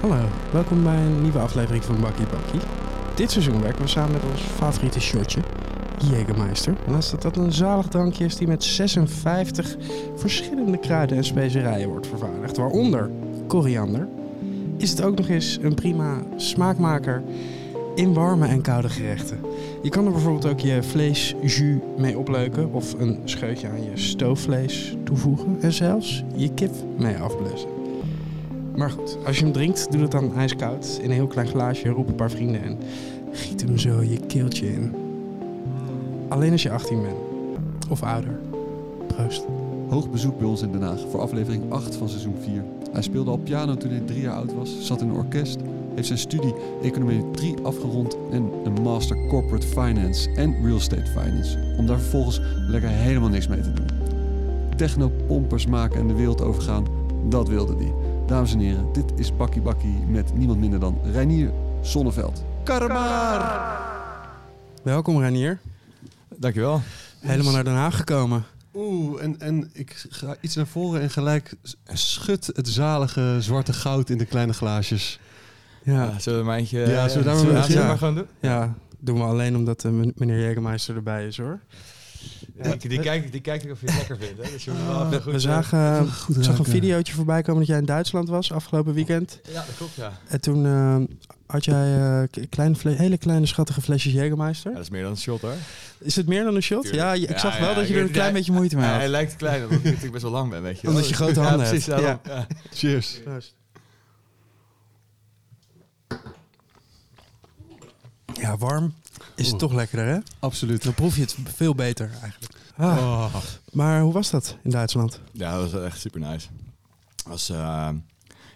Hallo, welkom bij een nieuwe aflevering van Bakkie Bakkie. Dit seizoen werken we samen met ons favoriete shotje, Jägermeister. En als dat, dat een zalig drankje is die met 56 verschillende kruiden en specerijen wordt vervaardigd, waaronder koriander, is het ook nog eens een prima smaakmaker in warme en koude gerechten. Je kan er bijvoorbeeld ook je vleesjus mee opleuken of een scheutje aan je stoofvlees toevoegen en zelfs je kip mee afblussen. Maar goed, als je hem drinkt, doe het dan ijskoud in een heel klein glaasje, roep een paar vrienden en giet hem zo je keeltje in. Alleen als je 18 bent. Of ouder. Proost. Hoog bezoek bij ons in Den Haag voor aflevering 8 van seizoen 4. Hij speelde al piano toen hij drie jaar oud was, zat in een orkest, heeft zijn studie econometrie afgerond en een master corporate finance en real estate finance. Om daar vervolgens lekker helemaal niks mee te doen. Technopompers maken en de wereld overgaan, dat wilde hij. Dames en heren, dit is Bakkie Bakkie met niemand minder dan Reinier Zonneveld. Karamaar! Welkom Ranier. Dankjewel. Helemaal naar Den Haag gekomen. Oeh, en, en ik ga iets naar voren en gelijk schud het zalige zwarte goud in de kleine glaasjes. Ja, Ja, zullen we een eindje... Ja, zullen we daar maar zullen we maar gewoon doen? ja doen we alleen omdat eh, men- meneer Jägermeister erbij is hoor. Ja, die, die, kijk, die kijkt of je het lekker vindt. Hè? Dus je moet wel even goed... We zagen, Goed ik zag een videootje voorbij komen dat jij in Duitsland was afgelopen weekend. Ja, dat klopt, ja. En toen eh, had jij eh, kleine hele kleine schattige flesjes ja. Jägermeister. Dat is meer dan een shot, hoor. Is het meer dan een shot? Tuurlijk. Ja, ik Ja, zag wel ja, dat je ik er een klein ja, beetje moeite mee Ja, had. hij lijkt klein, omdat ik natuurlijk best wel lang ben, weet je. Omdat je grote handen ja, precies, hebt. Ja. Cheers. Ja, warm is het Oeh. toch lekkerder hè? Absoluut. Dan proef je het veel beter eigenlijk. Ah, Oh. Maar hoe was dat in Duitsland? Ja, dat was echt super nice. Het was uh,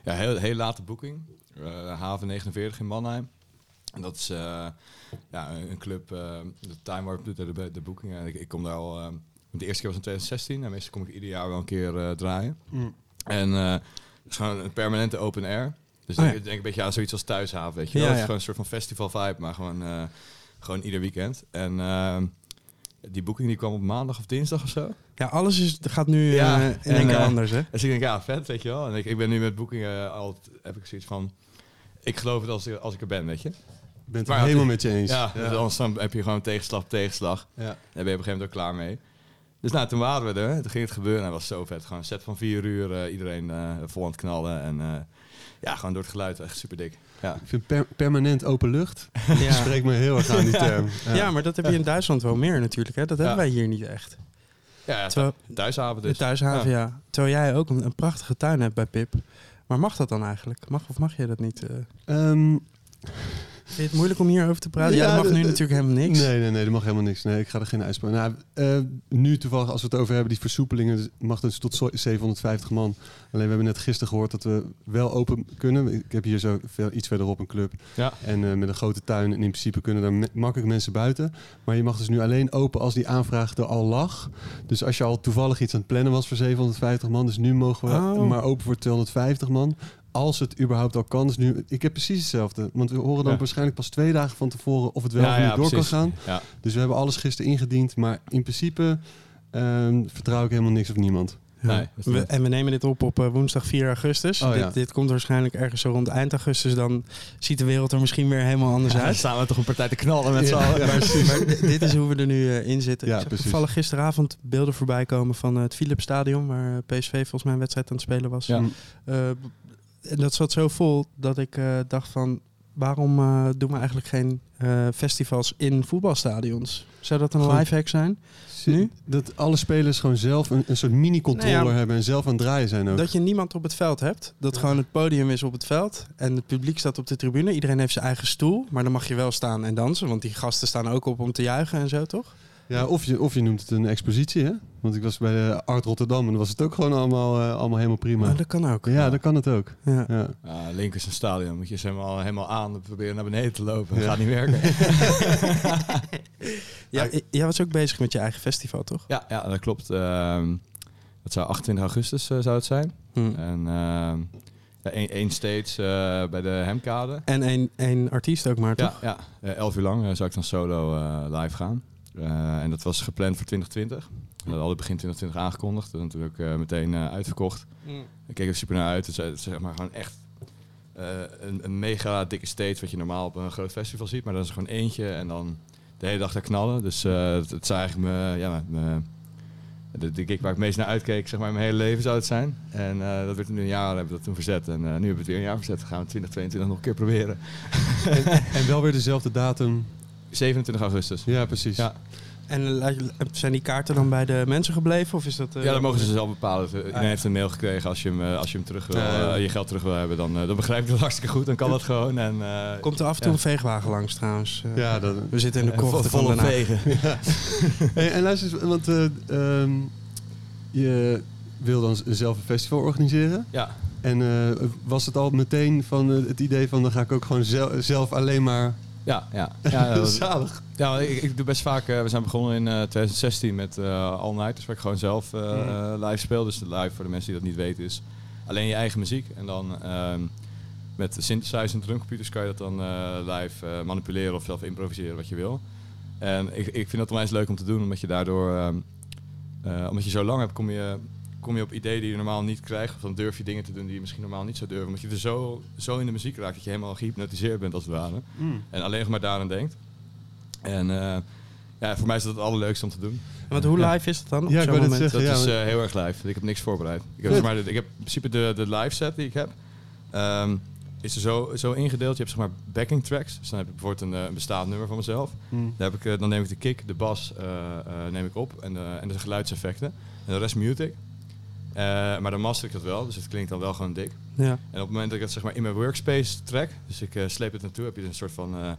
ja, heel, heel late boeking. Uh, haven 49 in Mannheim. En dat is uh, ja, een club, uh, de Time Warp doet de, de, de boeking. En ik, ik kom daar al, uh, de eerste keer was in 2016. En meestal kom ik ieder jaar wel een keer uh, draaien. Mm. En uh, het is gewoon een permanente open air. Dus Oh ja. ik denk een beetje aan zoiets als thuishaven, weet je wel. Ja, Het is gewoon een soort van festival vibe, maar gewoon, uh, gewoon ieder weekend. En uh, die boeking die kwam op maandag of dinsdag of zo. Ja, alles is, gaat nu eh, in en, één keer eh, anders hè? Dus ik denk, ja, vet, weet je wel. En ik, ik ben nu met boekingen al, heb ik zoiets van, ik geloof het als, als ik er ben, weet je. Ik ben het Maar helemaal met je eens. Ja, dus anders dan heb je gewoon tegenslag tegenslag. Ja. Daar ben je op een gegeven moment ook klaar mee. Dus nou, toen waren we er, toen ging het gebeuren en dat was zo vet. Gewoon een set van vier uur, eh, iedereen eh, vol aan het knallen. En eh, ja, gewoon door het geluid, echt super dik. Ja. Ik vind per- permanent open lucht. Ja. Spreekt me heel erg aan die term. Ja. maar dat heb je in Duitsland wel meer natuurlijk. Hè? Dat hebben Ja. wij hier niet echt. Ja, ja Terwijl, thuishaven de dus. thuishaven, ja. Terwijl jij ook een, een prachtige tuin hebt bij Pip. Maar mag dat dan eigenlijk? Mag of mag je dat niet? eh? Ehm, Vind je het moeilijk om hierover te praten? Ja, Ja, dat mag nu natuurlijk helemaal niks. Nee, nee, nee, dat mag helemaal niks. Nee, ik ga er geen uitspraak. Nou, eh, nu toevallig, als we het over hebben, die versoepelingen, dus mag dus tot zo- 750 man. Alleen we hebben net gisteren gehoord dat we wel open kunnen. Ik heb hier zo veel, iets verderop een club. Ja. En eh, met een grote tuin. En in principe kunnen daar me- makkelijk mensen buiten. Maar je mag dus nu alleen open als die aanvraag er al lag. Dus als je al toevallig iets aan het plannen was voor 750 man. Dus nu mogen we Oh. maar open voor 250 man. Als het überhaupt al kan. Dus nu, ik heb precies hetzelfde. Want we horen dan Ja. waarschijnlijk pas twee dagen van tevoren of het wel Ja, of niet ja, door precies. kan gaan. Ja. Dus we hebben alles gisteren ingediend. Maar in principe ehm, vertrouw ik helemaal niks op niemand. Ja. Nee, We- en we nemen dit op op eh, woensdag 4 augustus. Oh, ja. dit, dit komt waarschijnlijk ergens zo rond eind augustus. Dan ziet de wereld er misschien weer helemaal anders Dan uit. staan we toch een partij te knallen met z'n Ja, allen. ja, Maar- precies. Maar d- dit is hoe we er nu eh, in zitten. Ja, ik zag precies. toevallig gisteravond beelden voorbij komen van eh, het Philipsstadion... waar eh, PSV volgens mij een wedstrijd aan het spelen was. Ja. En dat zat zo vol dat ik eh, dacht van... waarom eh, doen we eigenlijk geen eh, festivals in voetbalstadions? Zou dat een lifehack zijn? Nu? Dat alle spelers gewoon zelf een, een soort mini-controller Nou ja, hebben en zelf aan het draaien zijn ook. Dat je niemand op het veld hebt. Dat gewoon het podium is op het veld. En het publiek staat op de tribune. Iedereen heeft zijn eigen stoel. Maar dan mag je wel staan en dansen. Want die gasten staan ook op om te juichen en zo, toch? Ja, of je, of je noemt het een expositie, hè? Want ik was bij de Art Rotterdam en dan was het ook gewoon allemaal, eh, allemaal helemaal prima. Maar dat kan ook. ja, dan kan het ook. Ja. Ja. Ja, link is een stadion. Moet je ze helemaal, helemaal aan proberen naar beneden te lopen. Dat gaat niet werken. Ja, jij was ook bezig met je eigen festival, toch? ja, ja, dat klopt. Ehm dat zou 28 augustus eh, zou het zijn. Hm. En ehm ja, één, één stage eh, bij de Hemkade. En één, één artiest ook maar, Ja, toch? ja. Eh, elf uur lang eh, zou ik dan solo eh, live gaan. Eh, en dat was gepland voor 2020. We hadden al begin 2020 aangekondigd. En natuurlijk eh, meteen eh, uitverkocht. Ik keek er super naar uit. Het is, zeg maar gewoon echt eh, een, een mega dikke stage wat je normaal op een groot festival ziet. Maar dan is er gewoon eentje en dan de hele dag daar knallen. Dus eh, het, het zou eigenlijk me, ja, me, de, de gig waar ik het meest naar uitkeek, zeg maar, mijn hele leven zou het zijn. En eh, dat werd nu een jaar, hebben we dat toen verzet. En eh, nu hebben we het weer een jaar verzet. Dan gaan we 2022 nog een keer proberen. En wel weer dezelfde datum. 27 augustus. Ja, precies. Ja. En zijn die kaarten dan bij de mensen gebleven? Of is dat, eh, Ja, dat mogen ze zelf bepalen. ja. Iedereen heeft een mail gekregen als je hem, eh, als je hem terug wil, Ja, ja. eh, je geld terug wil hebben. Dan, eh, dan begrijp ik dat hartstikke goed. Dan kan dat gewoon. En, eh, Komt er af en toe Ja. een veegwagen langs trouwens? Eh, Ja, dat, We zitten in de vol- van Haag. vegen. Hey, en luister eens, want eh, ehm, je wil dan zelf een festival organiseren. Ja, En eh, was het al meteen van het idee van dan ga ik ook gewoon zel- zelf alleen maar... ja, ja. ja, dat Zalig. ja ik, ik doe best vaak. eh, we zijn begonnen in eh, 2016 met eh All Night. Dus waar ik gewoon zelf eh, Mhm. eh, live speel. Dus live voor de mensen die dat niet weten is alleen je eigen muziek. En dan ehm, met synthesizer en drumcomputers kan je dat dan eh, live eh, manipuleren of zelf improviseren wat je wil. En ik, ik vind dat onwijs leuk om te doen, omdat je daardoor, ehm, eh, omdat je zo lang hebt, kom je, kom je op ideeën die je normaal niet krijgt. Of dan durf je dingen te doen die je misschien normaal niet zou durven. Omdat je er zo, zo in de muziek raakt dat je helemaal gehypnotiseerd bent als het ware. Mm. En alleen maar daaraan denkt. En eh, ja, voor mij is dat het allerleukste om te doen. Want hoe Ja. live is het dan? op Ja, ik zo'n moment? zeggen. Dat ja, is eh, heel erg live. Ik heb niks voorbereid. Ik heb, zeg maar, ik heb in principe de, de live set die ik heb. ehm, is er zo, zo ingedeeld. Je hebt zeg maar backing tracks. Dus dan heb ik bijvoorbeeld een, eh, een bestaand nummer van mezelf. Mm. Dan, heb ik, eh, dan neem ik de kick, de bas eh, eh, neem ik op en, eh, en de geluidseffecten. En de rest mute ik. Eh, maar dan master ik dat wel, dus het klinkt dan wel gewoon dik. Ja. En op het moment dat ik dat zeg maar in mijn workspace trek, dus ik eh, sleep het naartoe, heb je een soort van eh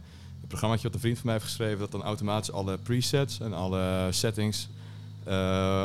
een programmaatje wat een vriend van mij heeft geschreven, dat dan automatisch alle presets en alle settings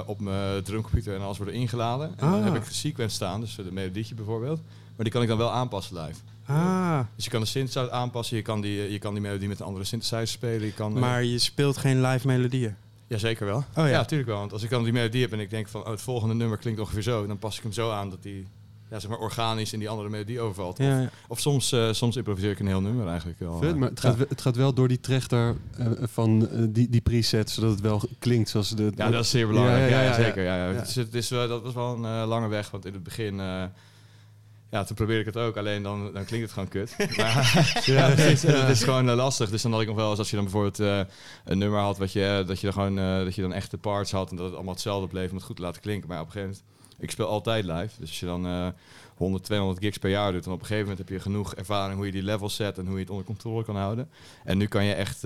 op mijn drumcomputer en alles worden ingeladen. En dan Ah. heb ik sequence staan, dus de melodietje bijvoorbeeld. Maar die kan ik dan wel aanpassen live. Ah, Dus je kan de synthesizer aanpassen, je kan die, je kan die melodie met een andere synthesizer spelen. Je kan, maar je speelt geen live melodieën. Ja, zeker wel. Oh ja. ja, natuurlijk wel. Want als ik dan die melodie heb en ik denk van oh, het volgende nummer klinkt ongeveer zo, dan pas ik hem zo aan dat die ja, zeg maar organisch in die andere melodie overvalt. Ja, Of, ja. of soms, eh, soms improviseer ik een heel nummer eigenlijk wel. Vet, eh. maar het ja. gaat, het gaat wel door die trechter eh, van die, die preset, zodat het wel klinkt zoals de... Ja, dat is zeer belangrijk. Ja, Ja, ja, ja, ja. zeker. Ja, ja. Ja. Het is, het is wel, dat was wel een lange weg, want in het begin... ja, toen probeerde ik het ook, alleen dan, dan klinkt het gewoon kut. Maar, ja, precies. En Het is gewoon eh, lastig. Dus dan had ik nog wel eens, als je dan bijvoorbeeld eh, een nummer had, wat je, eh, dat je dan gewoon, eh, dat je dan echte parts had en dat het allemaal hetzelfde bleef om het goed te laten klinken. Maar op een gegeven moment, ik speel altijd live. Dus als je dan eh 100, 200 gigs per jaar doet, dan op een gegeven moment heb je genoeg ervaring hoe je die levels zet en hoe je het onder controle kan houden. En nu kan je echt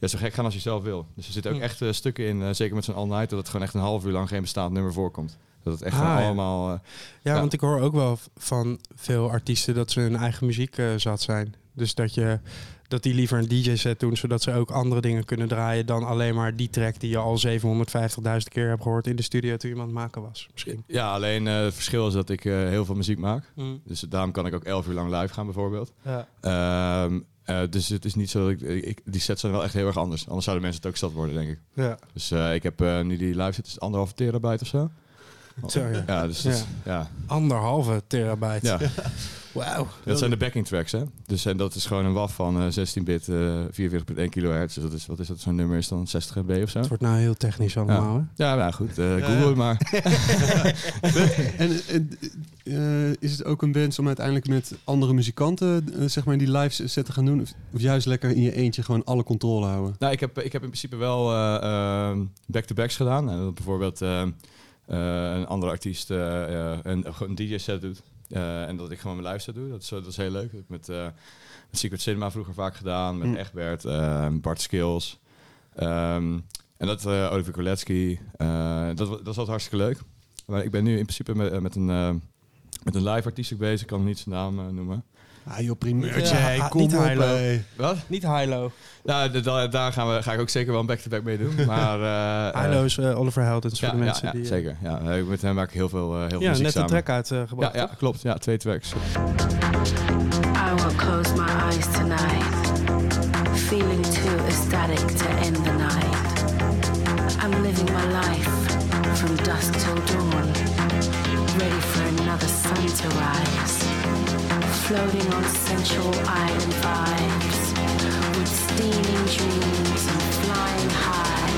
ja, zo gek gaan als je zelf wil. Dus er zitten ook Hm. echt stukken in, zeker met zo'n All Night, dat het gewoon echt een half uur lang geen bestaand nummer voorkomt. Dat het echt Ah, ja. allemaal... eh, Ja, Ja. want ik hoor ook wel van veel artiesten dat ze hun eigen muziek eh, zat zijn. Dus dat, je, dat die liever een DJ-set doen, zodat ze ook andere dingen kunnen draaien dan alleen maar die track die je al 750.000 keer hebt gehoord in de studio toen het maken was. Misschien. ja, alleen eh, het verschil is dat ik heel veel muziek maak. Dus daarom kan ik ook elf uur lang live gaan bijvoorbeeld. Ja. Ehm, eh, dus het is niet zo dat ik, ik... Die sets zijn wel echt heel erg anders. Anders zouden mensen het ook zat worden, denk ik. Ja. Dus ik heb nu die live set, is anderhalve terabyte of zo. Zo, ja. Ja, dus dat ja. Anderhalve terabyte. ja. Wauw. Dat zijn de backing tracks, hè? Dus en dat is gewoon een WAV van eh, 16-bit, eh 44.1 kilohertz. Dus dat is, wat is dat? Zo'n nummer is dan 60 MB of zo? Het wordt nou heel technisch allemaal, hè? Ja, nou goed, eh Google het maar. En, en eh, is het ook een wens om uiteindelijk met andere muzikanten eh, zeg maar die live set te gaan doen? Of, of juist lekker in je eentje gewoon alle controle houden? Nou, ik heb, ik heb in principe wel eh, ehm, back-to-backs gedaan. En bijvoorbeeld een andere artiest eh, eh, een, een DJ-set doet. Eh, en dat ik gewoon mijn live set doe. Dat is, dat is heel leuk. Dat heb ik met, eh, met Secret Cinema vroeger vaak gedaan. Met Mm. Egbert, eh, Bart Skills. Ehm, en dat Oliver Koletsky. Eh, dat, dat was altijd hartstikke leuk. Maar ik ben nu in principe met, met een... eh, met een live artiest ook bezig, ik kan niet zijn naam eh, noemen. Ah joh, primeurtje, Ja, hey, kom niet op. high-low. hey. Wat? Niet high-low. Nou, daar gaan we, ga ik ook zeker wel een back-to-back mee doen. Maar, eh, eh, High-low is eh, Oliver Heldens voor de mensen ja, die... zeker. Ja, met hem maak ik heel veel, eh, heel veel Ja, muziek net een track uitgebracht. ja, ja, klopt. Ja, twee tracks. I will close my eyes tonight, feeling too ecstatic to end the night. I'm living my life from dusk till dawn, ready for another sun to rise. Floating on sensual island vibes, with steaming dreams and flying high.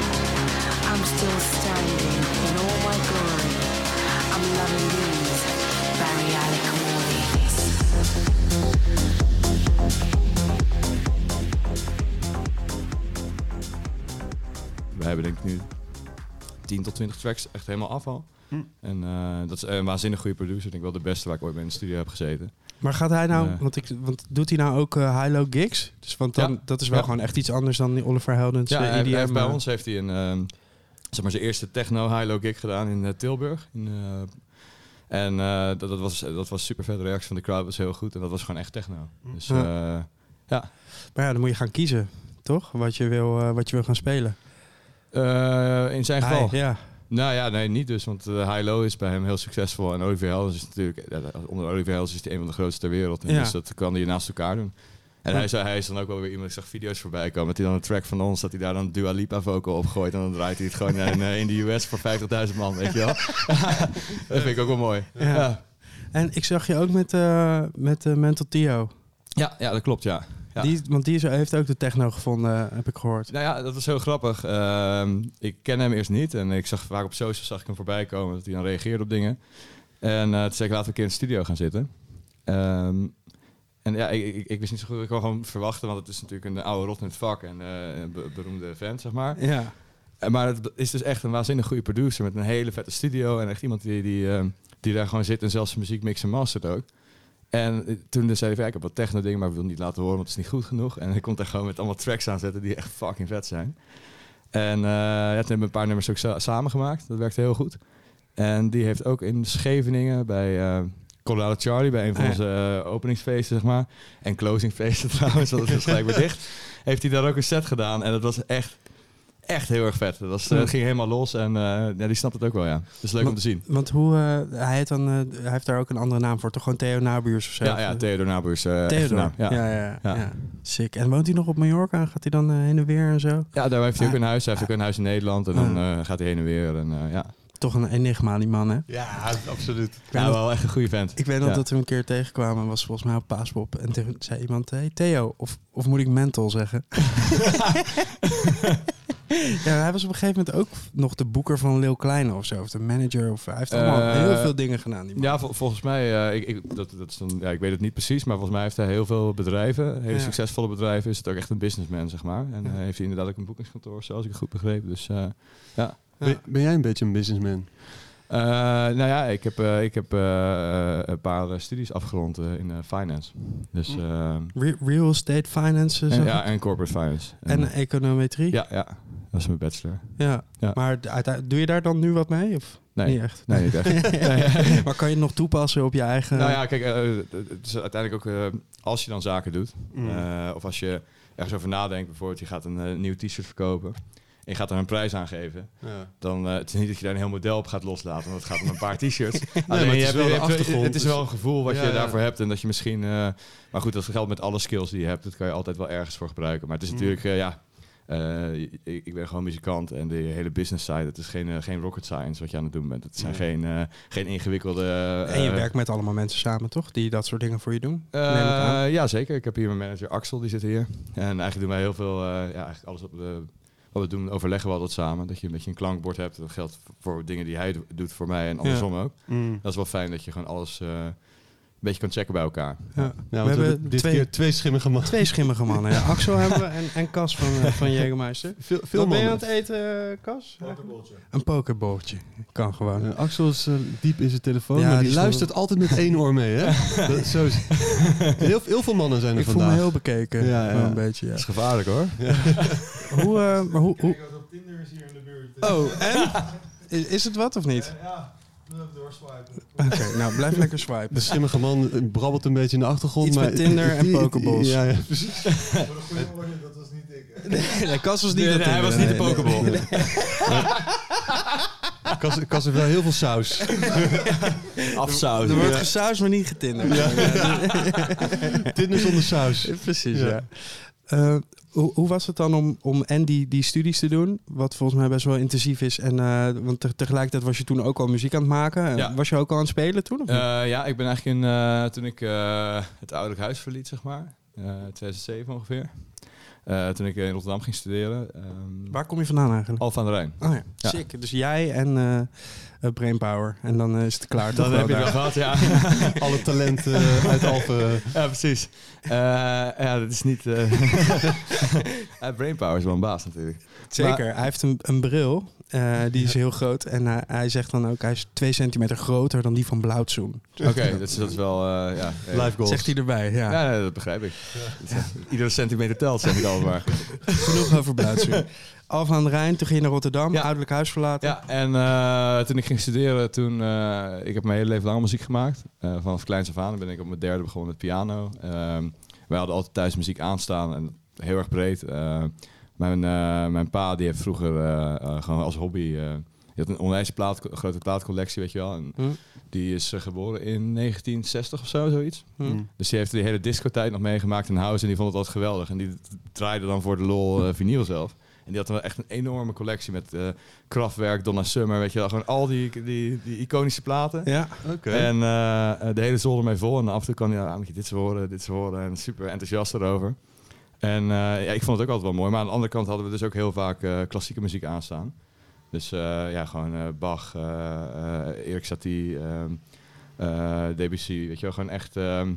I'm still standing in all my glory. I'm loving these Barry Alec mornings. We hebben denk ik nu 10 tot 20 tracks echt helemaal afval. Hm. En eh, dat is een waanzinnig goede producer. Ik denk wel de beste waar ik ooit mee in de studio heb gezeten. Maar gaat hij nou, want, ik, want doet hij nou ook eh, high-low gigs? Dus want dan, Ja. dat is wel Ja. gewoon echt iets anders dan die Oliver Heldens Ja, eh, hij- bij ons heeft hij een, ehm, zeg maar zijn eerste techno high-low gig gedaan in eh, Tilburg. In, en dat, dat, was, dat was super vet. De reactie van de crowd was heel goed. En dat was gewoon echt techno. Dus Ja. eh, Maar ja, dan moet je gaan kiezen, toch? Wat je wil, wat je wil gaan spelen. in zijn geval. Hij, ja. Nou ja, nee, niet dus. Want eh High-Low is bij hem heel succesvol. En Olivier Heldens is natuurlijk... ja, onder Olivier Heldens is hij een van de grootste ter wereld. En Ja. Dus dat kan hij naast elkaar doen. En Ja. hij, zei, hij is dan ook wel weer iemand... Ik zag video's voorbij komen. Dat hij dan een track van ons... Dat hij daar dan Dua Lipa vocal op gooit. En dan draait hij het gewoon in, eh, in de US voor 50.000 man. Weet je wel? dat vind ik ook wel mooi. Ja. En ik zag je ook met, eh met Mental Tio. ja, ja dat klopt, ja. Ja. Die, want die is, heeft ook de techno gevonden, heb ik gehoord. Nou ja, dat was heel grappig. Ehm, ik ken hem eerst niet. En ik zag vaak op social zag ik hem voorbij komen. Dat hij dan reageerde op dingen. En eh toen zei ik, laten we een keer in de studio gaan zitten. Ehm, en ja, ik, ik, ik wist niet zo goed. Ik kon gewoon verwachten. Want het is natuurlijk een oude rot in het vak. En eh, een be- beroemde vent, zeg maar. Ja. En Maar het is dus echt een waanzinnig goede producer. Met een hele vette studio. En echt iemand die, die, ehm, die daar gewoon zit. En zelfs muziek mixen en mastert ook. En toen dus zei hij, ik heb wat techno dingen, maar ik wil het niet laten horen, want het is niet goed genoeg. En hij komt daar gewoon met allemaal tracks aan zetten die echt fucking vet zijn. En eh ja, toen hebben we een paar nummers ook sa- samen gemaakt. Dat werkte heel goed. En die heeft ook in Scheveningen bij eh, Colorado Charlie, bij een van Ah, onze eh, openingsfeesten, zeg maar. En closingfeesten trouwens, dat is gelijk weer dicht. Heeft hij daar ook een set gedaan. En dat was echt, echt heel erg vet. Dat, was, eh, Ja. ging helemaal los en eh, ja, die snapt het ook wel, ja. Dus leuk om te zien. Want hoe, eh, hij, heet dan, hij heeft daar ook een andere naam voor, toch gewoon Theo Nabuurs of zo? Ja, ja, Theodor Nabuurs. Theodor. naam, Ja. Ja. Ja. Sick. En woont hij nog op Mallorca? Gaat hij dan heen en weer en zo? Ja, daar heeft hij ook Ah. een huis. Hij heeft ook een huis in Nederland. En dan Ah. gaat hij heen en weer. En, ja. Toch een enigma, die man, hè? Ja, absoluut. Ik ja, wel echt een goede vent. Ik weet nog Ja. dat we een keer tegenkwamen, was volgens mij op Paaspop. En toen zei iemand, hey Theo, of, of moet ik mental zeggen? ja, hij was op een gegeven moment ook nog de boeker van Leeuw Kleine of zo. Of de manager. Of, hij heeft allemaal Eh, heel veel dingen gedaan. Die man. Ja, vol- volgens mij, eh, ik, ik, dat, dat is dan, ja, ik weet het niet precies, maar volgens mij heeft hij heel veel bedrijven, hele Ja. succesvolle bedrijven. Is het ook echt een businessman, zeg maar. En Ja. eh, heeft hij inderdaad ook een boekingskantoor, zoals ik het goed begreep. Dus eh, ja. Ben, ben jij een beetje een businessman? Eh, nou ja, ik heb, eh, ik heb eh, een paar studies afgerond in finance. Dus, Hm. eh, Re- real estate finance. en, ja, en corporate finance. en econometrie. ja, ja, dat is mijn bachelor. Ja. Ja. Maar doe je daar dan nu wat mee? Of Nee, niet echt? nee, niet echt. Nee. maar kan je het nog toepassen op je eigen... Nou ja, kijk, het is uiteindelijk ook als je dan zaken doet, Mm. of als je ergens over nadenkt, bijvoorbeeld je gaat een nieuw t-shirt verkopen en je gaat er een prijs aan geven, Ja. dan uh, het is niet dat je daar een heel model op gaat loslaten, want het gaat om een paar t-shirts. maar Alleen het je is hebt, je hebt- het is dus- wel een gevoel wat Ja, je ja. daarvoor hebt en dat je misschien, eh, maar goed, dat geldt met alle skills die je hebt, dat kan je altijd wel ergens voor gebruiken. Maar het is Mm. natuurlijk, eh, ja. eh, ik, ik ben gewoon muzikant en de hele business side, het is geen, eh, geen rocket science wat je aan het doen bent. Het zijn Nee. geen, eh, geen ingewikkelde... en je eh, werkt met allemaal mensen samen, toch? Die dat soort dingen voor je doen? Eh ja, zeker. Ik heb hier mijn manager Axel, die zit hier. En eigenlijk doen wij heel veel, eh, ja, eigenlijk alles op de, wat we doen, overleggen we altijd samen. Dat je een beetje een klankbord hebt. Dat geldt voor dingen die hij do- doet voor mij en andersom ook. Mm. Dat is wel fijn dat je gewoon alles eh, beetje kan checken bij elkaar. Ja. Ja, we hebben dit twee, keer twee schimmige mannen. twee schimmige mannen. Ja. Axel hebben we en, en Cas van, eh, van Jägermeister. Veel, veel Wat ben je aan mannen. het eten, eh, Cas? Een pokerbolletje. Kan gewoon. Axel is eh, diep in zijn telefoon, Ja, maar die luistert altijd met één oor mee. Hè? Dat, zo is- heel, heel veel mannen zijn er ik voel me vandaag. heel bekeken. Ja, een beetje, ja. Dat is gevaarlijk hoor. Hoe, eh, maar hoe, hoe... op Tinder is hier in de buurt. Oh, en? Is, is het wat of niet? Ja, Oké, nou blijf lekker swipen. De schimmige man eh, brabbelt een beetje in de achtergrond. Iets maar met Tinder en pokeballs. Ja, ja, precies. Voor de goede orde, dat was niet ik. Nee, nee, Cas was niet Nee, dat nee, hij was niet de pokeball. Kas, Kas heeft wel heel veel saus. Afzouten. Er wordt gesausd, maar niet getinderd. Tinder zonder saus. Precies, Ja. Eh, hoe, hoe was het dan om, om en die, die studies te doen? Wat volgens mij best wel intensief is. En, eh, want te- tegelijkertijd was je toen ook al muziek aan het maken. Ja. Was je ook al aan het spelen toen? Of niet? Eh, ja, ik ben eigenlijk in, toen ik het ouderlijk huis verliet, zeg maar, eh 2007 ongeveer. Eh, toen ik in Rotterdam ging studeren. ehm Waar kom je vandaan eigenlijk? Alphen aan de Rijn. Oh ja, Ja. sick. Dus jij en eh eh, Brainpower. En dan eh, is het klaar. Dan wel heb je wel gehad, ja. Alle talenten eh, uit Alphen. ja, precies. Eh, ja, dat is niet... eh Brainpower is wel een baas natuurlijk. Zeker. hij heeft een, een bril. Eh, die is heel groot. En hij, hij zegt dan ook, hij is twee centimeter groter dan die van Blauwtsoen. Oké, dat, is, dat is wel... eh ja, eh, Live goals. Zegt hij erbij, ja. Ja, nee, dat begrijp ik. Iedere centimeter telt, zeg ik al maar. Genoeg over Blauwtsoen. Alphen aan de Rijn, toen ging je naar Rotterdam, Ja. ouderlijk huis verlaten. Ja, en eh, toen ik ging studeren, toen... eh, ik heb mijn hele leven lang muziek gemaakt. Eh, vanaf kleins af aan ben ik op mijn derde begonnen met piano. Ehm wij hadden altijd thuis muziek aanstaan en heel erg breed. Mijn, eh, mijn pa die heeft vroeger eh, eh, gewoon als hobby... eh, die had een onwijs plaat, grote plaatcollectie, weet je wel. En Hm. die is geboren in 1960 of zo, zoiets. Hm. Dus die heeft die hele discotijd nog meegemaakt in huis en die vond het altijd geweldig. En die draaide dan voor de lol eh, vinyl zelf. En die had wel echt een enorme collectie met eh Kraftwerk, Donna Summer, weet je wel. Gewoon al die, die, die iconische platen. Ja. Oké. En de hele zolder mee vol. En af en toe kan hij, ah, moet je dit zo horen, dit zo horen. En super enthousiast erover. En eh, ja, ik vond het ook altijd wel mooi. Maar aan de andere kant hadden we dus ook heel vaak eh, klassieke muziek aanstaan. Dus eh, ja, gewoon Bach, Erik Satie, ehm, eh, Debussy, weet je wel. Gewoon echt, ehm,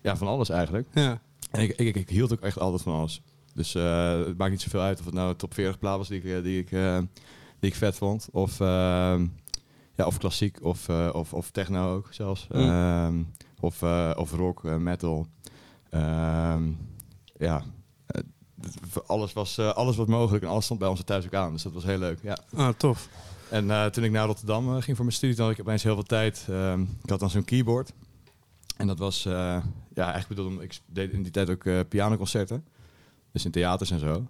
ja, van alles eigenlijk. ja. En ik, ik, ik hield ook echt altijd van alles. Dus het maakt niet zoveel uit of het nou top 40 plaat was die ik, die ik, die ik vet vond. Of, ehm, ja, of klassiek, of, of, of techno ook zelfs. Mm. Ehm, of, of rock, metal. Ehm, ja, eh, alles was, eh, alles was mogelijk en alles stond bij ons thuis ook aan. Dus dat was heel leuk, ja. Ah, tof. En eh, toen ik naar Rotterdam ging voor mijn studie, dan had ik opeens heel veel tijd. Ehm, ik had dan zo'n keyboard. En dat was, ja, eigenlijk bedoeld, om- ik deed in die tijd ook pianoconcerten. Dus in theaters en zo.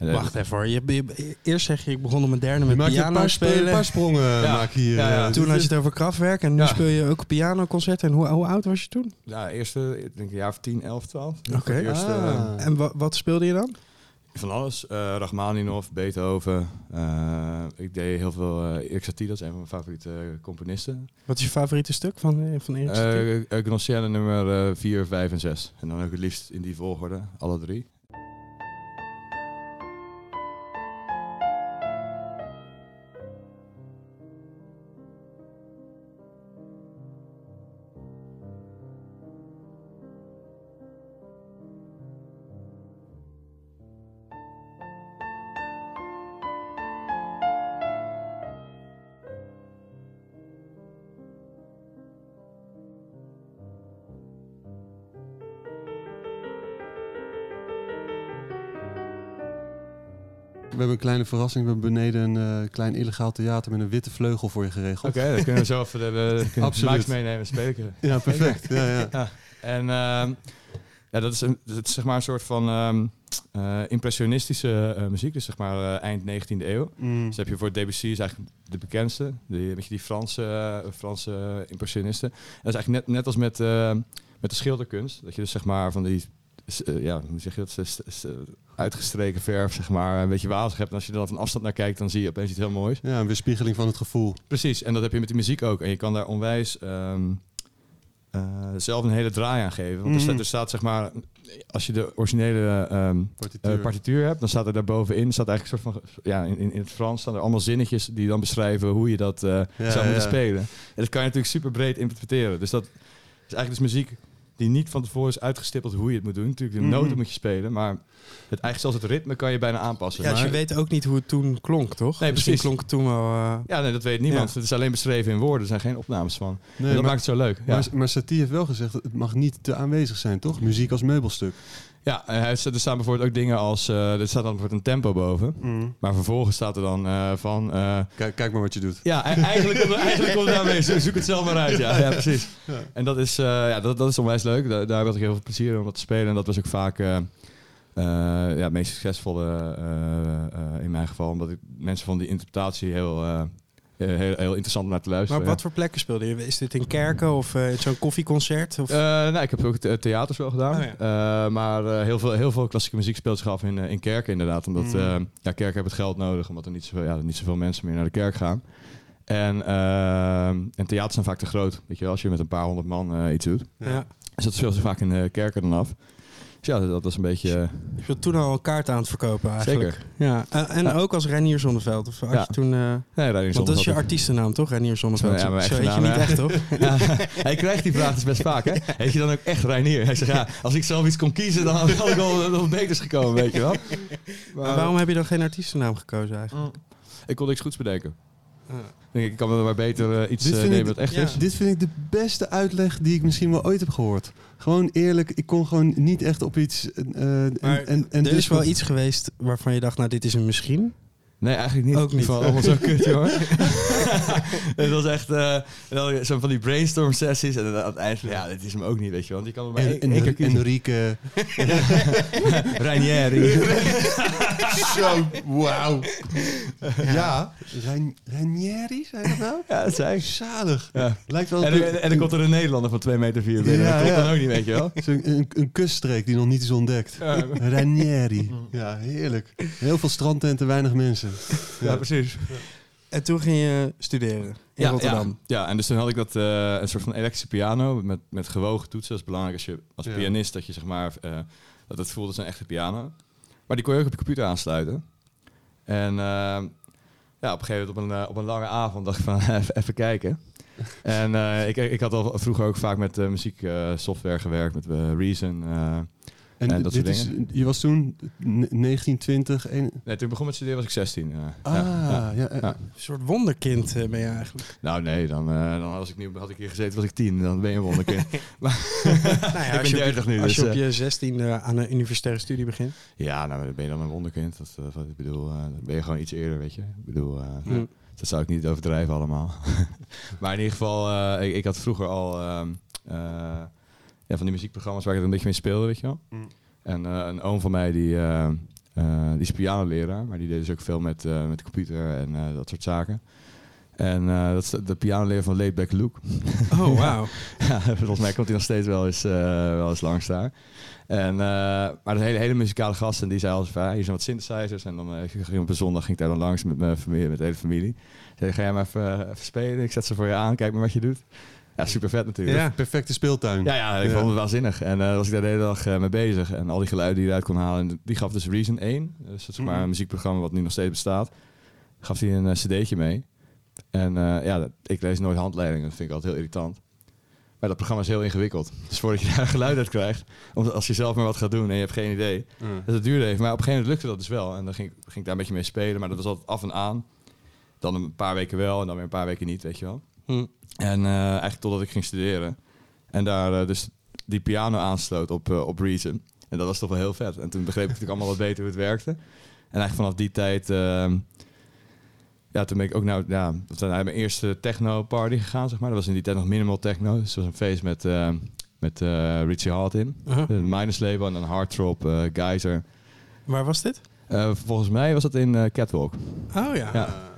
Eh, Wacht even hoor. Je, je- eerst zeg je, ik begon op mijn derde met maakt je een piano paar, sp- spelen. paar sprongen Ja. maak je hier. Ja, ja. eh. Toen had je het over krachtwerk en nu Ja. speel je ook pianoconcerten. En hoe, hoe oud was je toen? Ja, eerste, ik denk een jaar of 10, 11, 12. Oké. Eerste, Ah. En wa- wat speelde je dan? Van alles. eh Rachmaninoff, Beethoven. eh, ik deed heel veel eh Erik Satie, dat is een van mijn favoriete eh, componisten. Wat is je favoriete stuk van, eh, van Erik Satie? Eh uh, Gnossienne nummer 4, 5 en 6. En dan ook het liefst in die volgorde, alle drie. Kleine verrassing. We hebben beneden een eh, klein illegaal theater met een witte vleugel voor je geregeld. Oké, dan kunnen we zo even de, de, de meenemen en spelen. Ja, perfect. Ja, ja. En ehm, ja, dat is, een, dat is zeg maar een soort van ehm, eh, impressionistische eh, muziek. Dus zeg maar eind 19e eeuw. Mm. Dus heb je voor Debussy is eigenlijk de bekendste. Die, weet je, die Franse, Franse impressionisten. En dat is eigenlijk net, net als met, met de schilderkunst. Dat je dus zeg maar van die... eh, ja, hoe zeg je dat? Uitgestreken verf, zeg maar, een beetje wazig hebt. En als je er dan van afstand naar kijkt, dan zie je opeens iets heel moois. Ja, een weerspiegeling van het gevoel. Precies, en dat heb je met die muziek ook. En je kan daar onwijs ehm, eh, zelf een hele draai aan geven. Want er, staat, er staat, zeg maar, als je de originele ehm, Partituur. eh, partituur hebt, dan staat er daarbovenin, staat eigenlijk een soort van, ja, in, in het Frans staan er allemaal zinnetjes die dan beschrijven hoe je dat Ja, zou moeten ja. spelen. En dat kan je natuurlijk super breed interpreteren. Dus dat is eigenlijk dus muziek die niet van tevoren is uitgestippeld hoe je het moet doen. Natuurlijk, de Mhm. noten moet je spelen, maar het eigenlijk zelfs het ritme kan je bijna aanpassen. Ja, dus je Maar- weet ook niet hoe het toen klonk, toch? Nee, Misschien precies. klonk het toen wel... eh, ja, nee, dat weet niemand. Ja. Het is alleen beschreven in woorden. Er zijn geen opnames van. Nee, en dat maar, maakt het zo leuk. Ja, maar, maar Satie heeft wel gezegd, het mag niet te aanwezig zijn, toch? Muziek als meubelstuk. Ja hij- er staan bijvoorbeeld ook dingen als... eh er staat dan bijvoorbeeld een tempo boven. Maar vervolgens staat er dan eh, van... eh, Kijk, kijk maar wat je doet. ja, e- eigenlijk komt, eigenlijk komt het daarmee. Zo- Zoek het zelf maar uit. Ja, ja precies. Ja. En dat is, eh, ja, dat, dat is onwijs leuk. Daar, daar had ik heel veel plezier in om dat te spelen. En dat was ook vaak eh, eh, ja, het meest succesvolle eh, eh, in mijn geval. Omdat ik mensen van die interpretatie heel, eh, heel, heel interessant om naar te Maar luisteren. op wat voor plekken speelde je? Is dit in kerken of eh, zo'n koffieconcert? Of... Eh, nou, ik heb ook the- theaters wel gedaan. Oh, Eh, maar eh, heel, veel, heel veel klassieke muziek speelt zich af in, eh, in kerken inderdaad. Omdat Mm. eh, ja, kerken hebben het geld nodig, omdat er niet zoveel, ja, niet zoveel mensen meer naar de kerk gaan. En, eh, en theaters zijn vaak te groot. Weet je wel, als je met een paar honderd man eh, iets doet. ja. Dus dat speelt zich vaak in de kerken dan af. Dus ja, dat was een beetje... eh, Je was toen al een kaart aan het verkopen eigenlijk. Zeker. Ja. En, en Ja. ook als Reinier Zonneveld. Of Ja. je toen... eh, Nee, Reinier want dat is je artiestennaam toch? Reinier Zonneveld. Ja, mijn Zo heet je niet echt toch? Ja, hij krijgt die vraag dus best vaak, hè? Heet je dan ook echt Reinier? Hij zegt, ja, als ik zelf iets kon kiezen, dan had ik al nog beters gekomen, weet je wel. Maar waarom heb je dan geen artiestennaam gekozen eigenlijk? Ik kon niks goeds bedenken. Ah. Ik denk, ik kan wel maar beter eh, iets eh, nemen dat echt ja. is. Dit vind ik de beste uitleg die ik misschien wel ooit heb gehoord. Gewoon eerlijk, ik kon gewoon niet echt op iets... eh, en, en, en er dus is wel wat- iets geweest waarvan je dacht, nou dit is een misschien. Nee, eigenlijk niet. Ook niet. Van, allemaal zo kut, hoor. het was echt eh, en dan zo van die brainstorm sessies. En dan aan het eind van, ja, dit is hem ook niet, weet je. Want je kan maar En, één, één keer en, kiezen. Enrique. Ranieri. Zo, wauw. Ja. Rein, Reinieri, zei dat nou? ja, dat zei ik. Zalig. Ja. Lijkt wel En, een- en, en dan komt er een Nederlander van 2 meter 4 binnen. Ja, dat klopt ja. dan ook niet, weet je wel. Zo'n- een, een kuststreek die nog niet is ontdekt. Ja, Ranieri. Ja, heerlijk. Heel veel strandtenten, weinig mensen. Ja, precies. En toen ging je studeren in Ja, Rotterdam. Ja, ja, en dus toen had ik dat eh, een soort van elektrische piano met, met gewogen toetsen. Dat is belangrijk als je als Ja. pianist dat je zeg maar eh, dat het voelt als een echte piano. Maar die kon je ook op je computer aansluiten. En eh, ja, op een gegeven moment op een, op een lange avond dacht ik van even, even kijken. En ik, ik had al vroeger ook vaak met muzieksoftware gewerkt, met Reason. En, En dat dit soort is, je was toen ne- 19, 20, 1... nee, toen ik begon met studeren was ik 16. eh. Ah, ja, ja. ja. eh, Ja. Een soort wonderkind eh, ben je eigenlijk. Nou nee, dan, eh, dan was ik nu, had ik hier gezeten, was ik 10. Dan ben je een wonderkind. nou ja, Ik ben als je, 30 op, nu, als je dus, op je 16 eh, aan een universitaire studie begint. Ja, nou dan ben je dan een wonderkind. Dat, eh, wat ik bedoel, eh, dan ben je gewoon iets eerder, weet je. Ik bedoel, eh, Hm. dat zou ik niet overdrijven allemaal. maar in ieder geval, eh, ik, ik had vroeger al ehm, eh, ja, van die muziekprogramma's waar ik er een beetje mee speelde, weet je wel. Hm. En eh, een oom van mij, die, eh, eh, die is pianoleraar, maar die deed dus ook veel met, eh, met de computer en eh, dat soort zaken. En eh, dat is de, de pianoleraar van Laidback Luke. Oh, wauw. Ja, volgens mij komt hij nog steeds wel eens, eh, wel eens langs daar. En, eh, maar de hele, hele muzikale gasten, die zei als van, hier zijn wat synthesizers. En dan eh, ging op een zondag ging ik daar dan langs met mijn familie, met de hele familie. Zei, ga jij maar even, even spelen? Ik zet ze voor je aan, kijk maar wat je doet. Ja, super vet natuurlijk. Ja. Perfecte speeltuin. Ja, ja, ik vond het waanzinnig. En eh was ik daar de hele dag eh, mee bezig. En al die geluiden die je eruit kon halen. En die gaf dus Reason 1. Dus dat is maar Mhm. een muziekprogramma wat nu nog steeds bestaat. Gaf hij een eh, cd'tje mee. En ja, dat- ik lees nooit handleidingen. Dat vind ik altijd heel irritant. Maar dat programma is heel ingewikkeld. Dus voordat je daar geluid uit krijgt, omdat als je zelf maar wat gaat doen en je hebt geen idee. Ja. Dus dat duurde even. Maar op een gegeven moment lukte dat dus wel. En dan ging, ging ik daar een beetje mee spelen. Maar dat was altijd af en aan. Dan een paar weken wel en dan weer een paar weken niet, weet je wel. Hm. En eh, eigenlijk totdat ik ging studeren. En daar eh, dus die piano aansloot op, eh, op Reason. En dat was toch wel heel vet. En toen begreep ik natuurlijk allemaal wat beter hoe het werkte. En eigenlijk vanaf die tijd... ehm, ja, toen ben ik ook nou... Ja, we zijn naar mijn eerste techno-party gegaan, zeg maar. Dat was in die tijd nog minimal techno. Dus het was een feest met, eh, met eh, Richie Hart in. Uh-huh. Een Minus label en dan Hardtrop, eh Geyser. Waar was dit? Eh, volgens mij was dat in eh, Catwalk. Oh ja. Ja.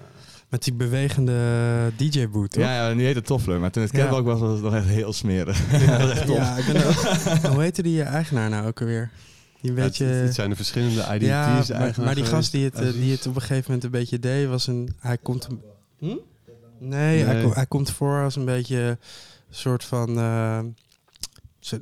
Met die bewegende DJ-boot? Ja, ja, nu heet het Toffler. Maar toen het Ja. Catwalk was, was het nog echt heel smerig. Ja, dat echt tof. Ja, ik ben ook- Hoe heette die eh, eigenaar nou ook alweer? Die een Ja, beetje... het, het zijn er verschillende identities. ja, maar, die gast die het, eh, die het op een gegeven moment een beetje deed, was een... Hij komt... Een, hm? Nee, Hij, Nee. hij komt voor als een beetje een soort van... eh, zo-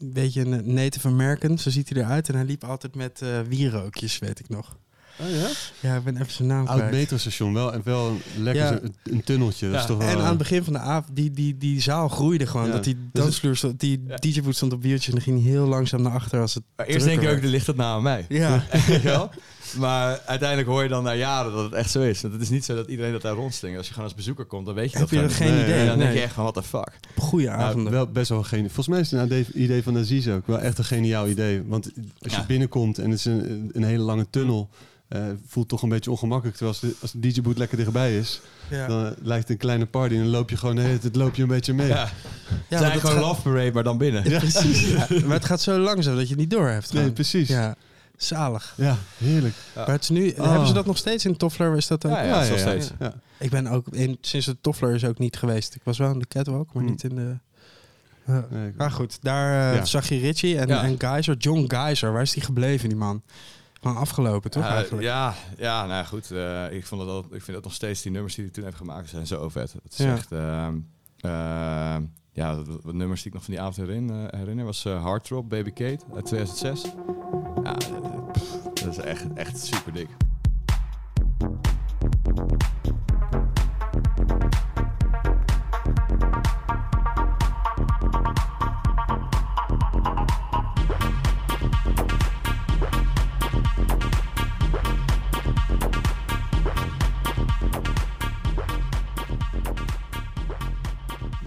een beetje een Native American, zo ziet hij eruit. En hij liep altijd met eh wierookjes, weet ik nog. Oh ja? Ja, ik ben even zijn naam Oud metrostation, wel, en wel een lekker Ja. zo- een, een tunneltje. Dat is Ja. toch wel, En aan het begin van de avond, die, die, die zaal groeide gewoon. Ja. Dat die dansvloer stond, die Ja. DJ-boot stond op wieltjes en dan ging hij heel langzaam naar achter als het Maar eerst denk je ook, er ligt het nou aan mij. Ja. Maar uiteindelijk hoor je dan na jaren dat het echt zo is. Want het is niet zo dat iedereen dat daar rondslingt. Als je gewoon als bezoeker komt, dan weet je Heb dat je gewoon geen Nee, idee? Dan denk je echt van, what the fuck. Goeie Ja, avonden. wel best wel geen. Volgens mij is het een idee- van Aziz ook wel echt een geniaal idee. Want als je Ja. binnenkomt en het is een, een hele lange tunnel, eh, voelt toch een beetje ongemakkelijk. Terwijl als de, als de DJ-boot lekker dichtbij is, ja. dan eh, lijkt het een kleine party en dan loop je gewoon, nee, het loop je een beetje mee. Ja, Ja, het is gewoon gaat- Love Parade, maar dan binnen. Ja. Precies. Ja, maar het gaat zo langzaam dat je het niet door hebt. Nee, precies. Ja, Ja, zalig. heerlijk. Ja. Maar het is nu, Oh. hebben ze dat nog steeds in Toffler? Is dat ook? Ja, ja, nog steeds. Ja. Ik ben ook in, sinds de Toffler is ook niet geweest. Ik was wel in de Catwalk, maar Hm. niet in de. Ja. Nee, Maar goed, daar eh, Ja. zag je Richie en, Ja. en Geyser. John Geyser, waar is die gebleven, die man? Gewoon afgelopen, toch? Ja, eigenlijk? ja, ja, nou ja, goed. eh, ik, vond het al, ik vind dat nog steeds die nummers die hij toen heeft gemaakt zijn zo vet. Het is Ja. echt... ehm, ehm, ja, wat, nummers die ik nog van die avond herin, eh, herinner was eh Hard Drop, Baby Kate uit 2006. Ja, eh, pff, dat is echt, echt super dik.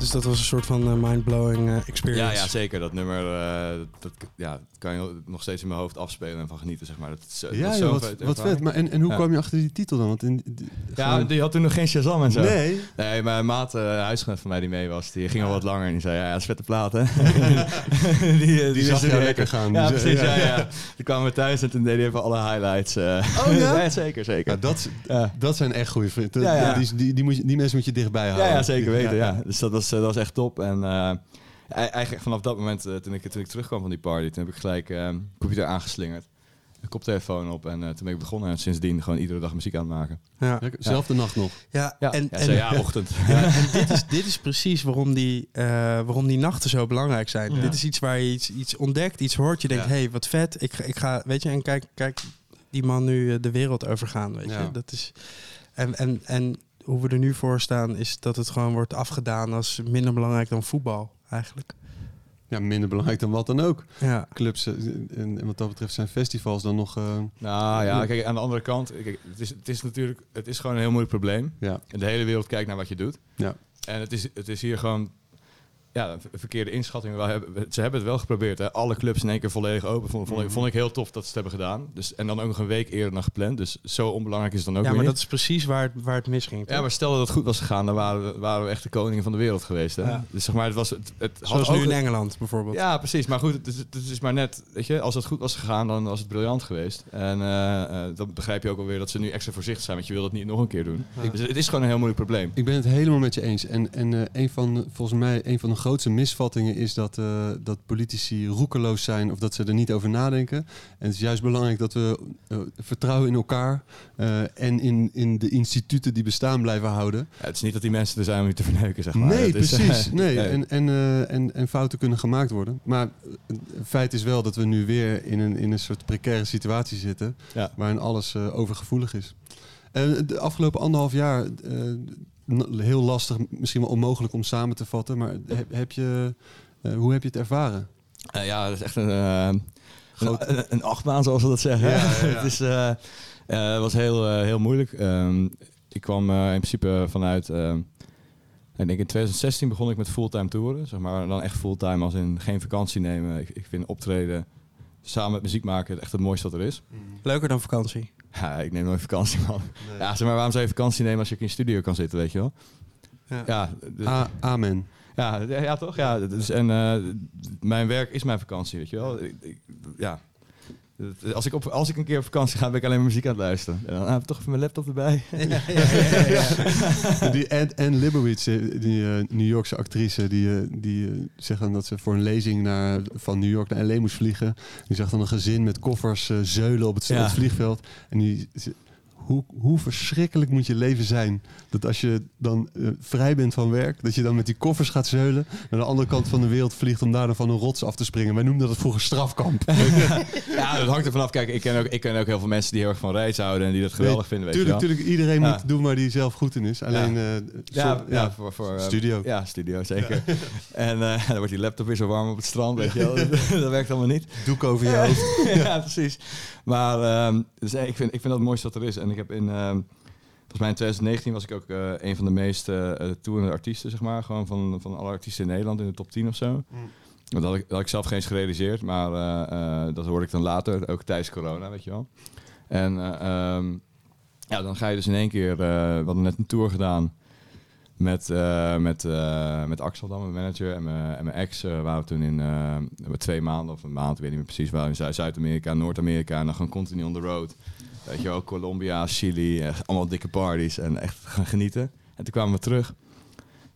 Dus dat was een soort van eh, mind-blowing eh, experience. Ja, ja, zeker. Dat nummer eh, dat, ja, kan je nog steeds in mijn hoofd afspelen en van genieten, zeg maar. Dat is, dat Ja, is joh, zo'n wat, vet wat vet. Maar en, en hoe Ja. kwam je achter die titel dan? Want in, die- Ja, gewoon- die had toen nog geen Shazam en zo. Nee. Nee, mijn maat, uh, huisgenoot van mij die mee was, die ging al wat langer en die zei, ja, ja, dat is vette plaat, hè? die, eh, Die zag wisten jou niet lekker gaan. Ja, Die zei- precies, ja, ja. ja. Toen kwamen we thuis en toen deden we even alle highlights. eh. Oh, ja? zeker, zeker. Ja, dat, Ja. dat zijn echt goede vrienden. Ja, ja. Die, die, die, moet je, die mensen moet je dichtbij houden. ja, zeker weten, ja. Dus dat was, eh, dat was echt top. En eh, e- eigenlijk vanaf dat moment, eh, toen, ik, toen ik terugkwam van die party, toen heb ik gelijk eh, computer aangeslingerd. Een koptelefoon op en eh, toen ben ik begonnen en sindsdien gewoon iedere dag muziek aan het maken. Ja. Zelfde nacht nog. Ja, Ja, en, ja, en, ja ochtend. Ja, en dit is, dit is precies waarom die, eh, waarom die nachten zo belangrijk zijn. Ja. Dit is iets waar je iets, iets ontdekt, iets hoort. Je denkt, Ja. hé, hey, wat vet. Ik, ga- ik ga, weet je, en kijk, kijk die man nu eh, de wereld overgaan, weet Ja. je. Dat is, en, en, en hoe we er nu voor staan, is dat het gewoon wordt afgedaan als minder belangrijk dan voetbal, eigenlijk. Ja, minder belangrijk dan wat dan ook. Ja, Clubs eh, en, en wat dat betreft zijn festivals dan nog... eh, Nou ja, kijk, aan de andere kant, kijk, het, is, het is natuurlijk, het is gewoon een heel moeilijk probleem. ja. En de hele wereld kijkt naar wat je doet. Ja. En het is, het is hier gewoon ja, een verkeerde inschatting. Hebben, ze hebben het wel geprobeerd. Hè. Alle clubs in één keer volledig open. Vond, vond, ik, vond ik heel tof dat ze het hebben gedaan. Dus, en dan ook nog een week eerder dan gepland. Dus zo onbelangrijk is het dan ook ja weer maar dat niet. is precies waar het, waar het misging. Ja, toch? maar stel dat het goed was gegaan, dan waren we, waren we echt de koningen van de wereld geweest. Hè? Ja. Dus zeg maar, het was het, het had Zoals ook nu in Engeland bijvoorbeeld. Ja, precies. Maar goed, het is, het is maar net, weet je, als het goed was gegaan, dan was het briljant geweest. En eh, eh, dan begrijp je ook alweer dat ze nu extra voorzichtig zijn, want je wil dat niet nog een keer doen. Ja. Dus het is gewoon een heel moeilijk probleem. Ik ben het helemaal met je eens. En, en eh, een van, volgens mij, een van de grootste misvattingen is dat, eh, dat politici roekeloos zijn of dat ze er niet over nadenken. En het is juist belangrijk dat we eh, vertrouwen in elkaar eh, en in, in de instituten die bestaan blijven houden. Ja, het is niet dat die mensen er zijn om je te verneuken, zeg maar. Nee, Het precies. Nee. En, en, en, en fouten kunnen gemaakt worden. Maar eh, feit is wel dat we nu weer in een, in een soort precaire situatie zitten. Ja. Waarin alles overgevoelig is. De afgelopen anderhalf jaar, heel lastig, misschien wel onmogelijk om samen te vatten. Maar heb, heb je, eh, hoe heb je het ervaren? Eh, ja, dat is echt een, eh, Groot- een, een achtbaan, zoals we dat zeggen. Ja, ja, ja. het is, eh, eh, was heel, heel moeilijk. Ehm, ik kwam eh, in principe vanuit... ehm, ik denk in 2016 begon ik met fulltime toeren. Zeg maar dan echt fulltime als in geen vakantie nemen. Ik, ik vind optreden samen met muziek maken echt het mooiste wat er is. Leuker dan vakantie. Ja, ik neem nooit vakantie, man. Ja, zeg maar, waarom zou je vakantie nemen als je in studio kan zitten, weet je wel? Ja. Ja, dus- amen. ja, ja, toch? Ja, dus, en eh, mijn werk is mijn vakantie, weet je wel? Ik, ik- ja. Als ik, op, als ik een keer op vakantie ga, ben ik alleen maar muziek aan het luisteren. En dan heb ik toch even mijn laptop erbij. Die Anne, Libowitz, eh, die eh, New Yorkse actrice, die, eh, die zegt dan dat ze voor een lezing naar, van New York naar LA moest vliegen. Die zag dan een gezin met koffers zeulen op het, Ja. op het vliegveld. En die, hoe, hoe verschrikkelijk moet je leven zijn dat als je dan eh, vrij bent van werk, dat je dan met die koffers gaat zeulen, naar de andere kant van de wereld vliegt om daar dan van een rots af te springen. Wij noemden dat vroeger strafkamp. ja, dat hangt er vanaf. Kijk, ik ken, ook, ik ken ook heel veel mensen die heel erg van reizen houden en die dat geweldig vinden, weet je wel. tuurlijk, iedereen Ja. moet doen waar hij zelf goed in is. Alleen, eh, Ja, zo- ja, voor, voor eh, studio. Ja, studio, zeker. En eh, dan wordt die laptop weer zo warm op het strand, weet je wel. dat werkt allemaal niet. Doek over je hoofd. ja, precies. Maar ehm, dus, eh, ik, vind, ik vind dat het mooiste wat er is. En ik heb in, ehm, volgens mij in 2019 was ik ook eh, een van de meest eh eh, toerende artiesten, zeg maar. Gewoon van, van alle artiesten in Nederland in de top 10 of zo. Dat had, ik, dat had ik zelf geen eens gerealiseerd, maar dat hoorde ik dan later, ook tijdens corona, weet je wel. En eh, ehm, ja, dan ga je dus in één keer, we hadden net een tour gedaan met, eh, met, eh, met Axel mijn manager, en mijn, en mijn ex. eh, waren we toen in twee maanden of een maand, ik weet niet meer precies, waren in Zuid- Zuid-Amerika, Noord-Amerika en dan gewoon continu on the road. Weet je wel, Colombia, Chili, allemaal dikke parties en echt gaan genieten. En toen kwamen we terug.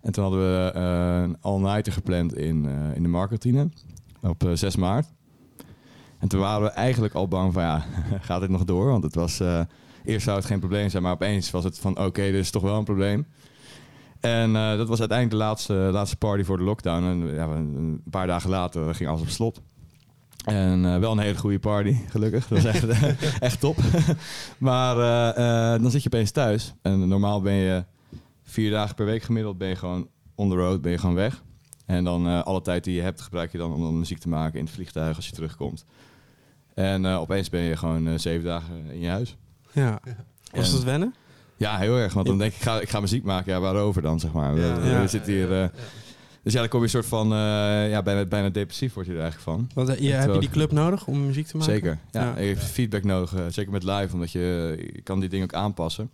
En toen hadden we een all-nighter gepland in, in de Marketine op eh, 6 maart. En toen waren we eigenlijk al bang van ja, gaat dit nog door? Want het was, eerst zou het geen probleem zijn, maar opeens was het van oké, dit is toch wel een probleem. En eh, dat was uiteindelijk de laatste, laatste party voor de lockdown. En ja, een, paar dagen later ging alles op slot. En eh, wel een hele goede party, gelukkig. Dat was echt, echt top. maar eh, eh, dan zit je opeens thuis. En normaal ben je vier dagen per week gemiddeld ben je gewoon on the road, ben je gewoon weg. En dan eh, alle tijd die je hebt gebruik je dan om dan muziek te maken in het vliegtuig als je terugkomt. En eh, opeens ben je gewoon zeven dagen in je huis. Ja. Was dat wennen? Ja, heel erg. Want dan denk ik, ik ga, ik ga muziek maken. Ja, waarover dan, zeg maar. Ja, we, ja, we zitten hier... eh, Dus ja, dan kom je een soort van... eh, ja, bijna, bijna depressief word je er eigenlijk van. Want, eh, je, heb je die club nodig om muziek te maken? Zeker. Ja, Ja. je hebt feedback nodig. zeker met live, omdat je, je kan die dingen ook aanpassen.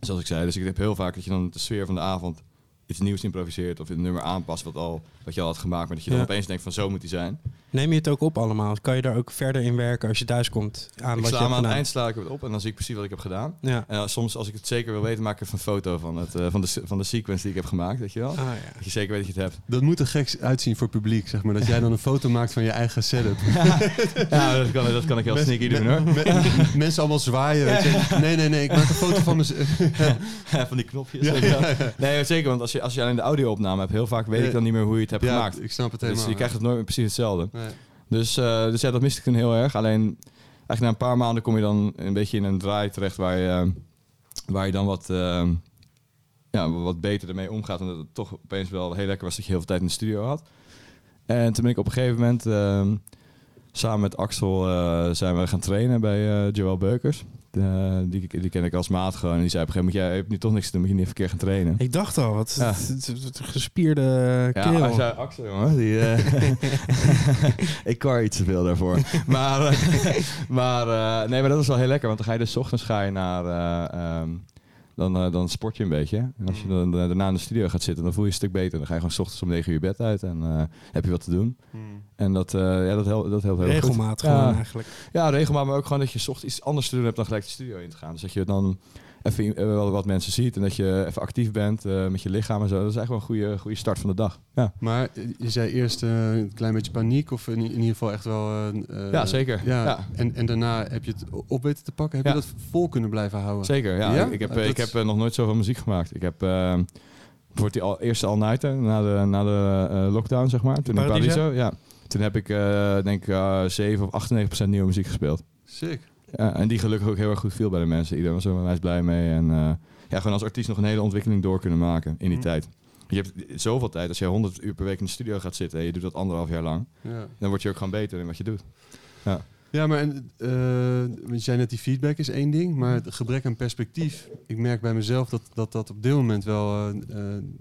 Zoals ik zei. Dus ik heb heel vaak dat je dan de sfeer van de avond iets nieuws improviseert. Of een nummer aanpast wat, al, wat je al had gemaakt. Maar dat je dan opeens denkt van zo moet die zijn. Neem je het ook op allemaal? Kan je daar ook verder in werken als je thuis komt? Aan ik wat sla je aan het eind sla ik het op en dan zie ik precies wat ik heb gedaan. Ja. En dan soms, als ik het zeker wil weten, maak ik even een foto van, het, eh, van, de, van de sequence die ik heb gemaakt. Weet je wel? Ah, ja. Dat je zeker weet dat je het hebt. Dat moet er gek uitzien voor het publiek, zeg maar. Dat jij dan een foto maakt van je eigen setup. Ja, dat kan, dat kan ik heel sneaky doen hoor. me- mensen allemaal zwaaien. Weet je. Nee, nee, nee. Ik maak een foto van mezelf. Ja, van die knopjes. Nee, zeker, want als je, als je alleen de audio-opname hebt, heel vaak weet ik dan niet meer hoe je het hebt Ja, gemaakt. ik snap het Dus helemaal. je krijgt het nooit meer precies hetzelfde. Nee. Dus, eh, dus ja, dat miste ik toen heel erg. Alleen, eigenlijk na een paar maanden kom je dan een beetje in een draai terecht waar je, eh, waar je dan wat, eh, ja, wat beter ermee omgaat. En dat het toch opeens wel heel lekker was dat je heel veel tijd in de studio had. En toen ben ik op een gegeven moment, samen met Axel, zijn we gaan trainen bij Joël Beukers. Eh, die, die ken ik als maat gewoon. En die zei op een gegeven moment, jij hebt nu toch niks te doen, moet je niet even een keer gaan trainen. Ik dacht al, wat Ja. het- het- het- het gespierde Ja, kerel. Axel, Axel jongen. Die, eh, ik kar iets te veel daarvoor. maar eh, maar eh, nee, maar dat was wel heel lekker. Want dan ga je dus ochtends ga je naar... eh, ehm, dan, eh, dan sport je een beetje. En als je dan eh, daarna in de studio gaat zitten, dan voel je je een stuk beter. Dan ga je gewoon 's ochtends om 9 uur bed uit en eh, heb je wat te doen. Hmm. En dat, eh, ja, dat, helpt, dat helpt heel goed. Regelmaat Ja. gewoon eigenlijk. Ja, regelmaat, maar ook gewoon dat je 's ochtends iets anders te doen hebt dan gelijk de studio in te gaan. Dus dat je dan even eh, wel wat mensen ziet en dat je even actief bent eh, met je lichaam en zo. Dat is eigenlijk wel een goede, goede start van de dag. Ja, Maar eh, je zei eerst eh, een klein beetje paniek, of in, in ieder geval echt wel... eh, eh, Ja, zeker. Ja, Ja. En, en daarna heb je het op weten te pakken. Heb Ja. je dat vol kunnen blijven houden? zeker. Ja. Ja? Ik, ik heb, ik heb nog nooit zoveel muziek gemaakt. Ik heb voor die al, eerste all-nighter na de, na de eh, lockdown, zeg maar. Toen in Paradiso? Ja. Toen heb ik eh, denk ik eh 7 of 98 procent nieuwe muziek gespeeld. Sick. Ja, en die gelukkig ook heel erg goed viel bij de mensen. Iedereen was er onwijs blij mee. En eh, ja, gewoon als artiest nog een hele ontwikkeling door kunnen maken in die Hm. tijd. Je hebt zoveel tijd. Als je 100 uur per week in de studio gaat zitten en je doet dat anderhalf jaar lang, Ja. dan word je ook gewoon beter in wat je doet. Ja, maar en, want je zei net die feedback is één ding, maar het gebrek aan perspectief. Ik merk bij mezelf dat dat, dat op dit moment wel, eh, in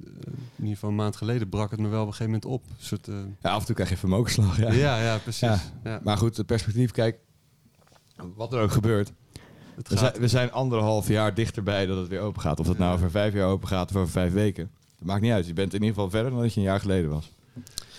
ieder geval een maand geleden, brak het me wel op een gegeven moment op. Een soort, Ja, af en toe krijg je even een mokerslag. Ja. ja. ja, precies. Ja. Ja. Maar goed, het perspectief, kijk, wat er ook gebeurt. Het We zijn, we zijn anderhalf jaar dichterbij dat het weer open gaat. Of dat nou over vijf jaar open gaat of over vijf weken. Dat maakt niet uit. Je bent in ieder geval verder dan dat je een jaar geleden was.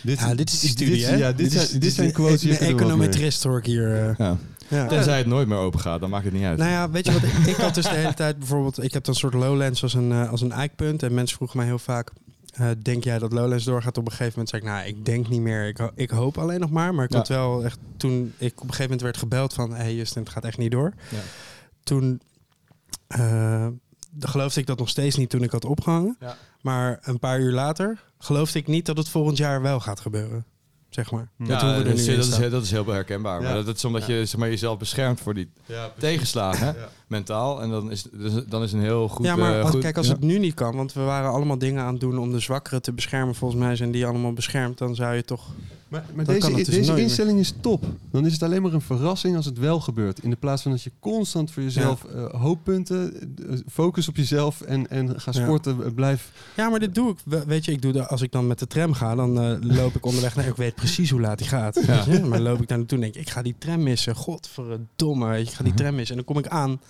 dit, Ja, dit is die studie, dit, hè? Ja, dit, zijn, dit zijn quotes hier Een econometrist hoor ik hier. eh. Ja. ja. Tenzij het nooit meer open gaat, dan maakt het niet uit. Nou ja, weet je wat? Ik, ik had dus de hele tijd bijvoorbeeld... Ik heb dan een soort Lowlands als een, eh, als een eikpunt. En mensen vroegen mij heel vaak... eh, denk jij dat Lowlands doorgaat? Op een gegeven moment zei ik... Nou, ik denk niet meer. Ik, ho- ik hoop alleen nog maar. Maar ik Ja. had wel echt... Toen ik op een gegeven moment werd gebeld van... Hé hey Justin, het gaat echt niet door. Ja. Toen... eh, geloofde ik dat nog steeds niet toen ik had opgehangen. Ja. Maar een paar uur later geloofde ik niet dat het volgend jaar wel gaat gebeuren. Zeg maar. Ja, we er dat, nu is, dat, is, heel- dat is heel herkenbaar. Ja. Maar dat, dat is omdat je zeg maar, jezelf beschermt voor die tegenslagen, hè, Ja. Mentaal. En dan is, dus, dan is een heel goed... ja, maar eh, goed, kijk, als ja. het nu niet kan, want we waren allemaal dingen aan het doen om de zwakkeren te beschermen. Volgens mij zijn die allemaal beschermd. Dan zou je toch. Maar, deze, dus deze nooit meer. instelling is top. Dan is het alleen maar een verrassing als het wel gebeurt. In de plaats van dat je constant voor jezelf eh, hooppunten, eh, focus op jezelf en, en ga Ja. sporten, eh, blijf. Ja, maar dit doe ik. We- Weet je, ik doe dat als ik dan met de tram ga, dan loop ik onderweg. naar. ik weet precies hoe laat die gaat. Weet je? Maar loop ik daar naartoe en denk ik, ik ga die tram missen. Godverdomme, ik ga die tram missen. En dan kom ik aan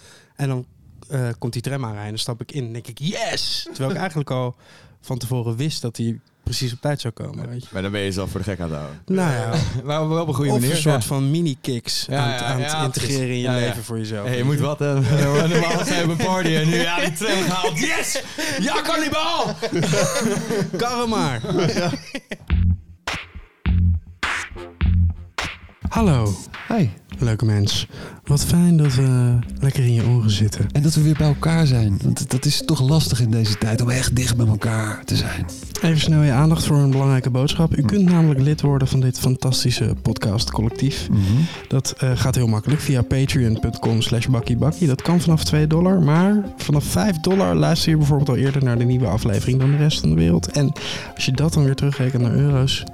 en dan eh, komt die tram aanrijden. Dan stap ik in en denk ik, yes! Terwijl ik eigenlijk al van tevoren wist dat hij precies op tijd zou komen. Weet je. Maar dan ben je jezelf voor de gek aan het houden. Nou ja, Maar wel op een goede of manier. een soort ja. van mini-kicks Ja, aan, ja, aan het ja, integreren in je leven voor jezelf. Hey, je moet wat, hè? Normaal zijn we een party en nu, ja, die tram gehaald. Yes! Ja, kannibaal! Karre maar. Hallo, Hi. Leuke mens. Wat fijn dat we lekker in je oren zitten. En dat we weer bij elkaar zijn. Want dat is toch lastig in deze tijd om echt dicht bij elkaar te zijn. Even snel je aandacht voor een belangrijke boodschap. U kunt namelijk lid worden van dit fantastische podcast collectief. Dat eh, gaat heel makkelijk via patreon.com slash bakkiebakkie. Dat kan vanaf 2 dollar. Maar vanaf 5 dollar luister je bijvoorbeeld al eerder naar de nieuwe aflevering dan de rest van de wereld. En als je dat dan weer terugrekent naar euro's.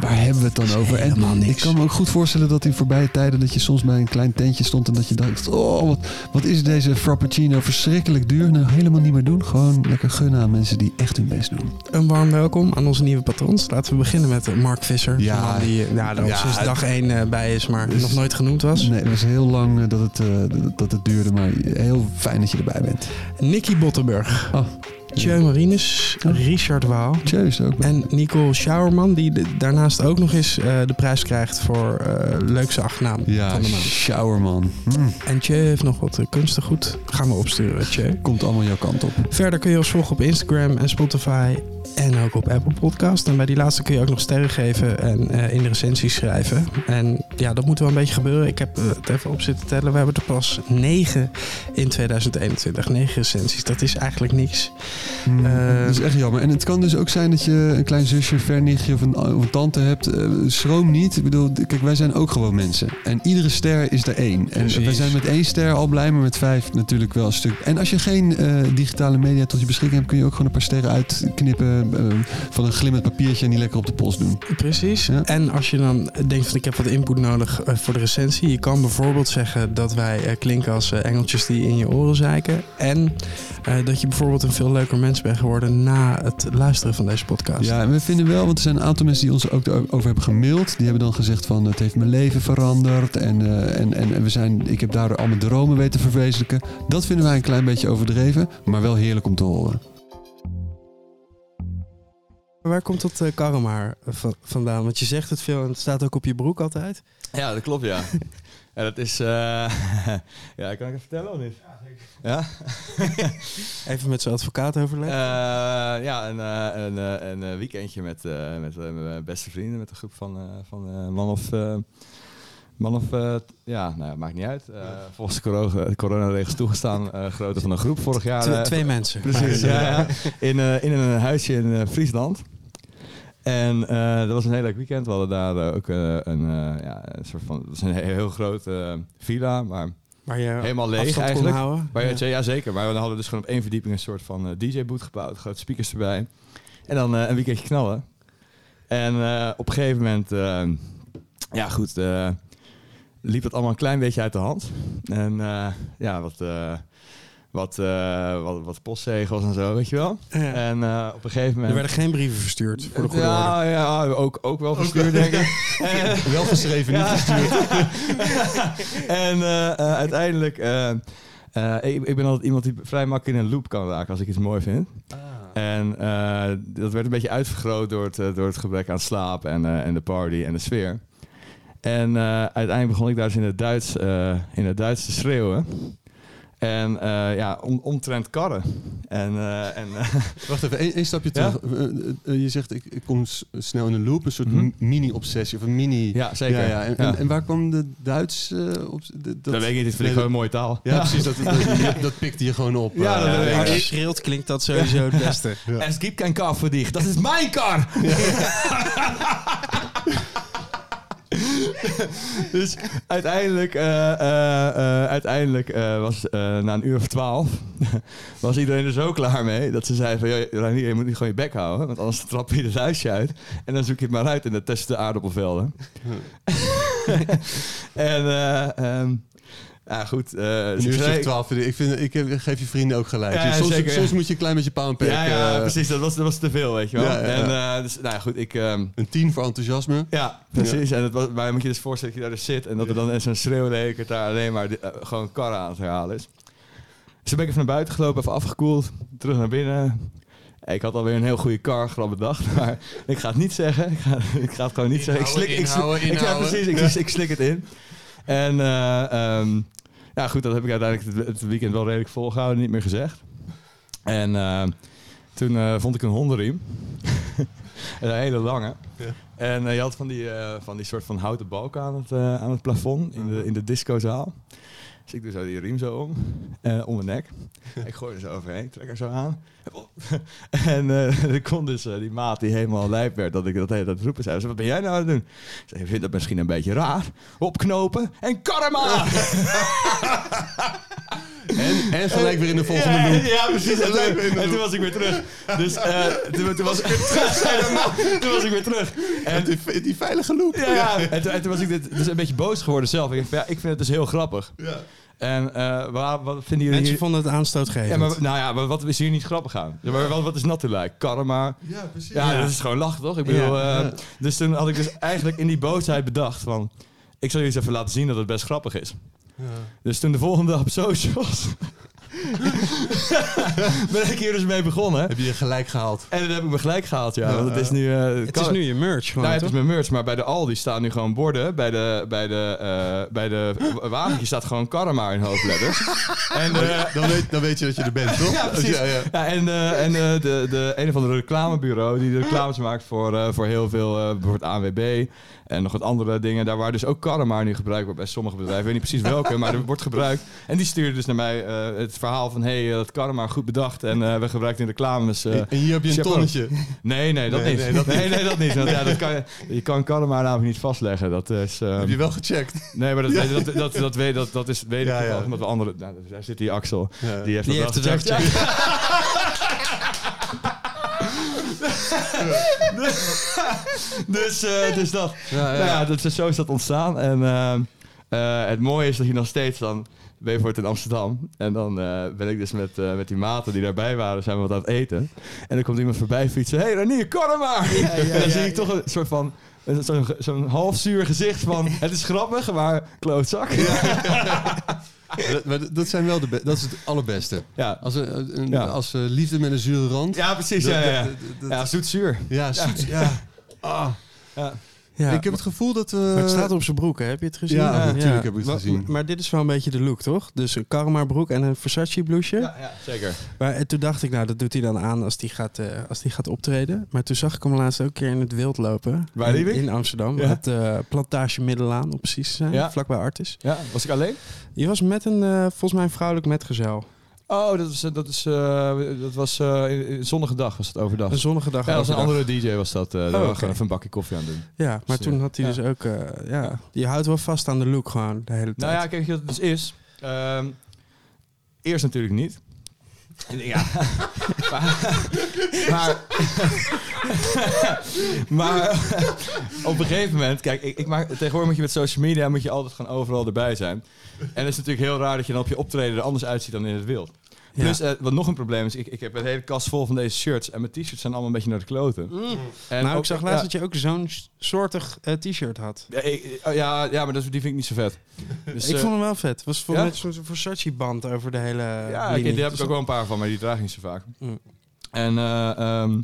Waar hebben we het dan over? En Helemaal niks. ik kan me ook goed voorstellen dat in voorbije tijden dat je soms bij een klein tentje stond en dat je dacht, oh, wat, wat is deze frappuccino verschrikkelijk duur. Nou, helemaal niet meer doen. Gewoon lekker gunnen aan mensen die echt hun best doen. Een warm welkom aan onze nieuwe patrons. Laten we beginnen met eh, Mark Visser. Ja. Man die eh, nou, er al Ja, sinds dag 1 bij is, maar Dus- nog nooit genoemd was. Nee, het was heel lang eh, dat het, eh, dat- dat het duurde, maar heel fijn dat je erbij bent. Nicky Bottenburg. Oh. Tjeu Marinus. Richard Waal. Ook. En Nicole Schauerman, die de- daarnaast ook nog eens eh, de prijs krijgt voor eh, leukste achternaam Ja, van de maand. showerman. Mm, En Tje heeft nog wat eh, kunstig goed. Gaan we opsturen, Tje. komt allemaal jouw kant op. Verder kun je ons volgen op Instagram en Spotify en ook op Apple Podcast. En bij die laatste kun je ook nog sterren geven en in de recensies schrijven. En ja, dat moet wel een beetje gebeuren. Ik heb het even op zitten tellen. We hebben er pas negen in 2021. Negen recensies. Dat is eigenlijk niks. Mm, Eh, dat is echt jammer. En het kan dus ook zijn dat je een klein zusje, vernichtje of een, of een tante hebt. Eh, schroom niet. Ik bedoel, kijk, wij zijn ook gewoon mensen. En iedere ster is er één. En Precies. wij zijn met één ster al blij, maar met vijf natuurlijk wel een stuk. En als je geen eh, digitale media tot je beschikking hebt, kun je ook gewoon een paar sterren uitknippen van een glimmend papiertje en die lekker op de post doen. Precies. Ja. En als je dan denkt van ik heb wat input nodig voor de recensie. Je kan bijvoorbeeld zeggen dat wij klinken als engeltjes die in je oren zeiken. En dat je bijvoorbeeld een veel leuker mens bent geworden na het luisteren van deze podcast. Ja, en we vinden wel, want er zijn een aantal mensen die ons ook over hebben gemaild. Die hebben dan gezegd van het heeft mijn leven veranderd. En, eh, en, en, en we zijn, ik heb daardoor al mijn dromen weten verwezenlijken. Dat vinden wij een klein beetje overdreven, maar wel heerlijk om te horen. Waar komt dat uh, karma vandaan? Want je zegt het veel en het staat ook op je broek altijd. Ja, dat klopt, ja. ja, dat is... eh, ja, kan ik het vertellen of niet? Ja? Even met zijn advocaat Eh, overleggen. ja, een, eh, een, eh, een, eh, weekendje met, eh, met eh, mijn beste vrienden, met een groep van, eh, van eh, man of... eh, man of, eh, ja, nou, maakt niet uit. Eh, volgens de corona, de coronaregels toegestaan, eh grootte van een groep vorig jaar. Twee- eh, twee mensen. Precies, ja, ja. In, eh, in een huisje in eh, Friesland. En eh, dat was een heel leuk weekend. We hadden daar eh, ook eh, een, eh, ja, een soort van... Het was een heel, heel groot eh, villa, maar Waar je helemaal leeg eigenlijk. houden. Waar je, Ja. ja. zeker. Maar we hadden dus gewoon op één verdieping een soort van eh, DJ-boot gebouwd. Grote speakers erbij. En dan eh, een weekendje knallen. En eh, op een gegeven moment... ja, goed... liep dat allemaal een klein beetje uit de hand. En ja, wat... wat, eh, wat, wat postzegels en zo, weet je wel. Ja. En eh, op een gegeven moment... Er werden geen brieven verstuurd voor de goede orde. ja, ja, ook, ook wel verstuurd, denk ik. En- Wel geschreven, ja. en eh, uiteindelijk... ik, ik ben altijd iemand die vrij makkelijk in een loop kan raken als ik iets mooi vind. En eh, dat werd een beetje uitvergroot door het, door het gebrek aan slaap en, en de party en de sfeer. En uiteindelijk begon ik daar dus in het Duits, in het Duits te schreeuwen. En eh, ja, om, omtrent karren. En, eh, en eh, Wacht even, één stapje terug. Je zegt, ik, ik kom snel in een loop, een soort Mhm. mini-obsessie of een mini... ja, zeker. Ja, ja. En, Ja. En, en waar kwam de Duits eh, op? de- dat, weet ik niet, dat vind ik gewoon een mooie taal. Ja, precies, dat, dat, dat, dat pikte je gewoon op. Ja, eh, dat. Als je schreeuwt klinkt dat sowieso het beste. Ja. Es gibt kein Kar für dich. Dat is mijn kar! dus uiteindelijk, eh, eh, eh, uiteindelijk was na een uur of twaalf was iedereen er zo klaar mee dat ze zei van, "Joh, Reinier, je moet niet gewoon je bek houden, want anders trap je het huisje uit en dan zoek je het maar uit in de tussen de aardappelvelden. en eh, ehm, ja, goed. Een ze uurtje zei- of twaalf. vind ik- Ik, vind, ik geef je vrienden ook gelijk. Ja, soms, zeker, ja. soms moet je een klein beetje pound pack. ja, ja, eh, precies. Dat was, dat was te veel, weet je wel. En eh, dus, nou ja, goed, ik... ehm, Een tien voor enthousiasme. Ja, precies. En het was, maar je moet je dus voorstellen dat je daar dus zit en dat er dan in zo'n schreeuwleker daar alleen maar eh, gewoon karren aan het herhalen is. Dus ben ik even naar buiten gelopen, even afgekoeld, terug naar binnen. Ik had alweer een heel goede grap bedacht, maar ik ga het niet zeggen. Ik ga, ik ga het gewoon niet zeggen. Ik slik, ik, slik- Inhouden, ik, ja, precies, ik, ik slik het in. En ehm, ja, goed, dat heb ik uiteindelijk het, weekend wel redelijk volgehouden, niet meer gezegd. En eh, toen eh, vond ik een hondenriem. een hele lange. Ja. En eh, je had van die, van die soort van houten balken aan het, aan het plafond in de, in de discozaal. Dus ik doe zo die riem zo om, om mijn nek. ik gooi er zo overheen, trek er zo aan. En eh er kon dus eh, die maat die helemaal lijp werd dat ik dat hele tijd roepen zei. Ze, wat ben jij nou aan het doen? Ik zei, je vindt dat misschien een beetje raar. Opknopen en karma! En, en gelijk weer in de volgende ja, loop. Ja, precies. En de en toen was ik weer terug. Dus eh, toen, toen, was ik weer terug. toen was ik weer terug. En Die, die veilige loop. ja, ja. En, toen, en toen was ik dit, dus een beetje boos geworden zelf. Ik, dacht, ja, ik vind het dus heel grappig. Ja. En eh, waar, wat vinden jullie Mensen hier... vonden het aanstootgevend. Ja, maar, nou ja, maar wat is hier niet grappig aan? Ja, maar wat, wat is natuurlijk? Karma. Ja, precies. Ja, dat is gewoon lachen, toch? Ik bedoel, Ja. eh, dus toen had ik dus eigenlijk in die boosheid bedacht van... Ik zal jullie eens even laten zien dat het best grappig is. Ja. Dus toen de volgende dag op socials... ben ik hier dus mee begonnen. Heb je je gelijk gehaald? En dat heb ik me gelijk gehaald, ja. Ja, want het is nu... eh, het is nu je merch gewoon, nou, het is mijn merch, maar bij de Aldi staan nu gewoon borden. Bij de, bij de, eh, bij de wagentje staat gewoon Karma in hoofdletters. en, eh, Dan weet, dan weet je dat je er bent, toch? Ja, precies. Ja, ja. Ja, en, en de, de een of andere reclamebureau die de reclames maakt voor, voor heel veel, bijvoorbeeld ANWB en nog wat andere dingen. Daar waar dus ook Karma nu gebruikt wordt bij sommige bedrijven. Ik weet niet precies welke, maar er wordt gebruikt. En die stuurde dus naar mij eh, het verhaal van, hé, hey, dat Karma, goed bedacht. En eh, we gebruiken in reclames. eh, En hier heb je een tonnetje. nee, nee, dat Nee, niet. nee, dat nee, nee, dat niet. Want, ja, dat kan, je- je kan Karma namelijk niet vastleggen. Dat is... eh, Heb je wel gecheckt? Nee, maar dat, dat, dat, dat, dat, weet, dat, dat is, weet ik Ja, toevallig, ja. omdat we andere... Nou, daar zit die Axel. Ja. Die heeft, Die dat heeft wel gecheckt. dus, eh, dus dat. Ja, ja. Nou ja, dat, zo is dat ontstaan. En ehm, eh, het mooie is dat je nog steeds dan... Ben je voor het in Amsterdam. En dan eh, ben ik dus met, eh, met die maten die daarbij waren, zijn we wat aan het eten. En dan komt iemand voorbij fietsen. Hé, hey, Ranier, kom maar! en dan zie ik toch een soort van... Zo'n zo'n half zuur gezicht van... Het is grappig, maar klootzak. Dat, maar dat zijn wel de dat is het allerbeste. Ja, Als, een, als eh, liefde met een zure rand. ja precies. Dat- Ja, ja, ja. dat- ja zoet-zuur. ja, zoet, ja. Ah. Ja. Ja. Ik heb het gevoel dat... eh, Maar het staat op zijn broek, hè? heb je het gezien? Ja, natuurlijk heb ik het gezien. Maar, dit is wel een beetje de look, toch? Dus een Karma broek en een Versace blouseje. Ja, ja, zeker. Maar en toen dacht ik, nou, dat doet hij dan aan als hij gaat, eh, als die gaat optreden. Maar toen zag ik hem laatst ook een keer in het wild lopen. Waar in, liep ik? in Amsterdam. Ja. Het eh, plantage Middelaan, om precies te zijn. Ja. Vlakbij Artis. Ja, was ik alleen? Je was met een, eh, volgens mij een vrouwelijk metgezel. Oh, dat was, eh, dat is, eh, dat was eh, in- in- zonnige dag was het overdag. Een zonnige dag. ja, dat was een andere DJ was dat. eh daar Oh, was oké. gewoon even een bakje koffie aan doen. Ja, maar Dus, toen eh, had hij ja. dus ook... eh, ja, je houdt wel vast aan de look gewoon de hele tijd. Nou ja, kijk, het dus is. Ehm, eerst natuurlijk niet. Ja. maar, maar, op een gegeven moment, kijk, ik, ik maak, tegenwoordig moet je met social media moet je altijd gewoon overal erbij zijn. En het is natuurlijk heel raar dat je dan op je optreden er anders uitziet dan in het wild. Ja. Plus, eh, wat nog een probleem is, ik, ik heb een hele kast vol van deze shirts en mijn t-shirts zijn allemaal een beetje naar de kloten. En nou, ook- ik zag laatst ja, dat je ook zo'n s- soortig eh, t-shirt had. ja, ik- oh, ja, ja, maar dat, die vind ik niet zo vet. Dus, ik eh, vond hem wel vet. Het was voor ja? met zo'n Versace-band over de hele Ja, linie. ik, daar heb ik ook wel een paar van, maar die draag ik niet zo vaak. Mm. En eh, ehm,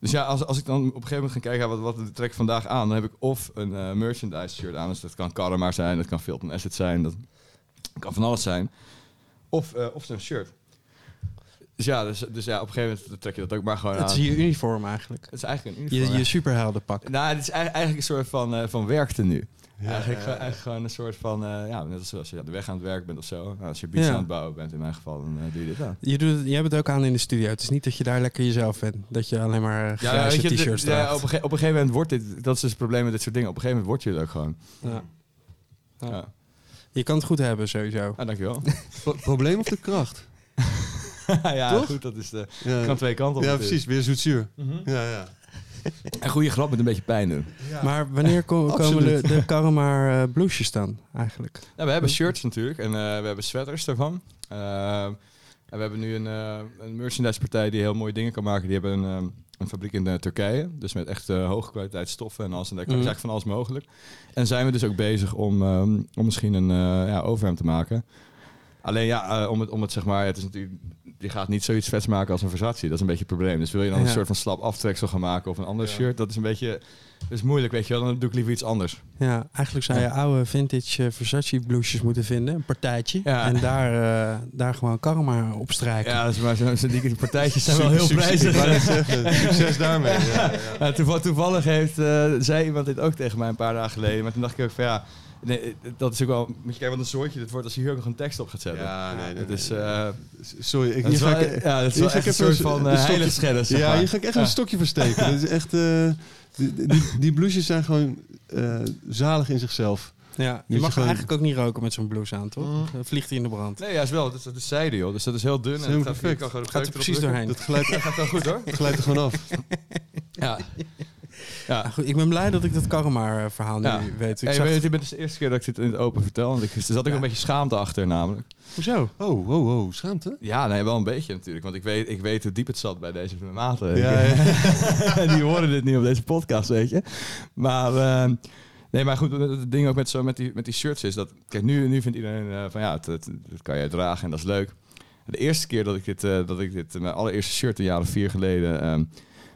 dus ja, als, als ik dan op een gegeven moment ga kijken, ja, wat, wat trek ik vandaag aan, dan heb ik of een eh, merchandise shirt aan, dus dat kan Karma zijn, dat kan Filton Asset zijn, dat kan van alles zijn. Of, eh, of zo'n shirt. Dus ja, dus, dus ja, op een gegeven moment trek je dat ook maar gewoon Het aan. is je uniform eigenlijk. Het is eigenlijk een Je, uniform. je ja. superheldenpak. Nou, het is eigenlijk, een soort van, eh van. Ja, eigenlijk, ja, gewoon- ja. eigenlijk gewoon een soort van, eh, ja, net als als je ja, de weg aan het werk bent of zo. Nou, als je beats Ja. aan het bouwen bent in mijn geval, dan eh, doe je dit aan. Je, doet het, je hebt het ook aan in de studio. Het is niet dat je daar lekker jezelf bent. Dat je alleen maar Ja, grijze weet je, t-shirts draagt. op, een op een gegeven moment wordt dit, dat is dus het probleem met dit soort dingen. Op een gegeven moment word je het ook gewoon. Ja. Ja, Ja. Je kan het goed hebben sowieso. Ah, dankjewel. Pro- probleem of de kracht? ja, Toch? goed, dat is de, Ja, kan twee kanten op. ja precies. Weer zoetzuur. Mhm. Ja, ja. En goede grap met een beetje pijn doen. Maar wanneer ko- komen de, Karma eh, blouses dan eigenlijk? Nou, we hebben shirts natuurlijk en eh, we hebben sweaters daarvan. Eh, en we hebben nu een, eh een merchandise partij die heel mooie dingen kan maken. Die hebben een, eh, een fabriek in eh, Turkije. Dus met echt eh, hoge kwaliteit stoffen en alles. En daar kan Mhm. eigenlijk van alles mogelijk. En zijn we dus ook bezig om, ehm, om misschien een eh ja, overhemd te maken. Alleen ja, eh, om, het, om het zeg maar, het is natuurlijk, je gaat niet zoiets vets maken als een Versace. Dat is een beetje het probleem. Dus wil je dan Ja. een soort van slap aftreksel gaan maken of een ander Ja. shirt, dat is een beetje, is moeilijk, weet je wel. Dan doe ik liever iets anders. Ja, eigenlijk zou je oude vintage eh, Versace blouses moeten vinden, een partijtje. Ja. En daar, eh, daar gewoon karma op strijken. Ja, dus maar zo'n zo die partijtjes zijn wel heel prijzig. Succes daarmee. Ja, ja. Ja, toeval- toevallig heeft, eh, zei iemand dit ook tegen mij een paar dagen geleden. Maar toen dacht ik ook van ja, nee, dat is ook wel... Moet je kijken wat een soortje dit wordt als je hier ook nog een tekst op gaat zetten. Ja, nee, nee, Het nee, is, nee. eh, Sorry, ik, het hier is ga ik... ja, het is wel echt een soort van uh, stokje- heiligschennis, zeg Ja, maar. hier ga ik echt Ja. een stokje versteken. Dat is echt... eh, die, die, die blouses zijn gewoon eh, zalig in zichzelf. Ja, je je mag gewoon- eigenlijk ook niet roken met zo'n blouse aan, toch? Mm. Dan vliegt hij in de brand. Nee, juist wel. Dat is, dat is zijde, joh. Dus dat is heel dun. Dat is en helemaal gaat- perfect. je kan Het gaat er precies doorheen. Dat glijdt. Dat gaat wel goed, hoor. dat glijdt er gewoon af. Ja. Ja, goed, ik ben blij dat ik dat karma-verhaal nu Ja. weet. Ik Hey, zag- weet je, dit bent dus de eerste keer dat ik dit in het open vertel. Want ik, er zat ook Ja. een beetje schaamte achter, namelijk. Hoezo? Oh, wow, wow. Schaamte? Ja, nee, wel een beetje natuurlijk. Want ik weet, ik weet hoe diep het zat bij deze maten. Ja, En die horen dit niet op deze podcast, weet je. Maar, eh, nee, maar goed, het ding ook met, zo, met, die, met die shirts is dat... Kijk, nu, nu vindt iedereen eh, van ja, het, kan jij dragen en dat is leuk. De eerste keer dat ik dit, eh, dat ik dit mijn allereerste shirt een jaar of vier geleden... ehm,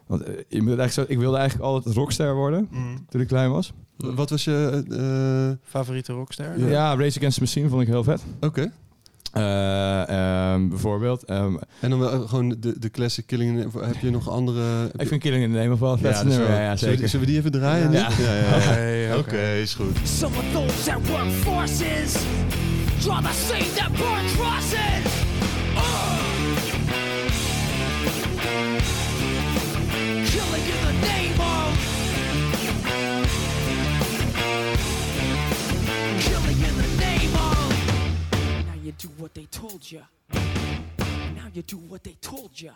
want eh, je moet eigenlijk zo, ik wilde eigenlijk altijd rockster worden toen ik klein was. Wat was je... eh, Favoriete rockster? Ja, Race Against the Machine vond ik heel vet. Oké. Eh, ehm, bijvoorbeeld. ehm, En dan wel, gewoon de, de classic Killing... in the- Heb je nog andere... ik vind Killing in the Name of wel ja, vetste dat is nummer. wel- Ja, ja, zullen, we, zeker. zullen we die even draaien? Ja. ja, ja, ja. Oké, is goed. Some of those that work forces draw the same that burn crosses. Uh. They told you. Now you do what they told you.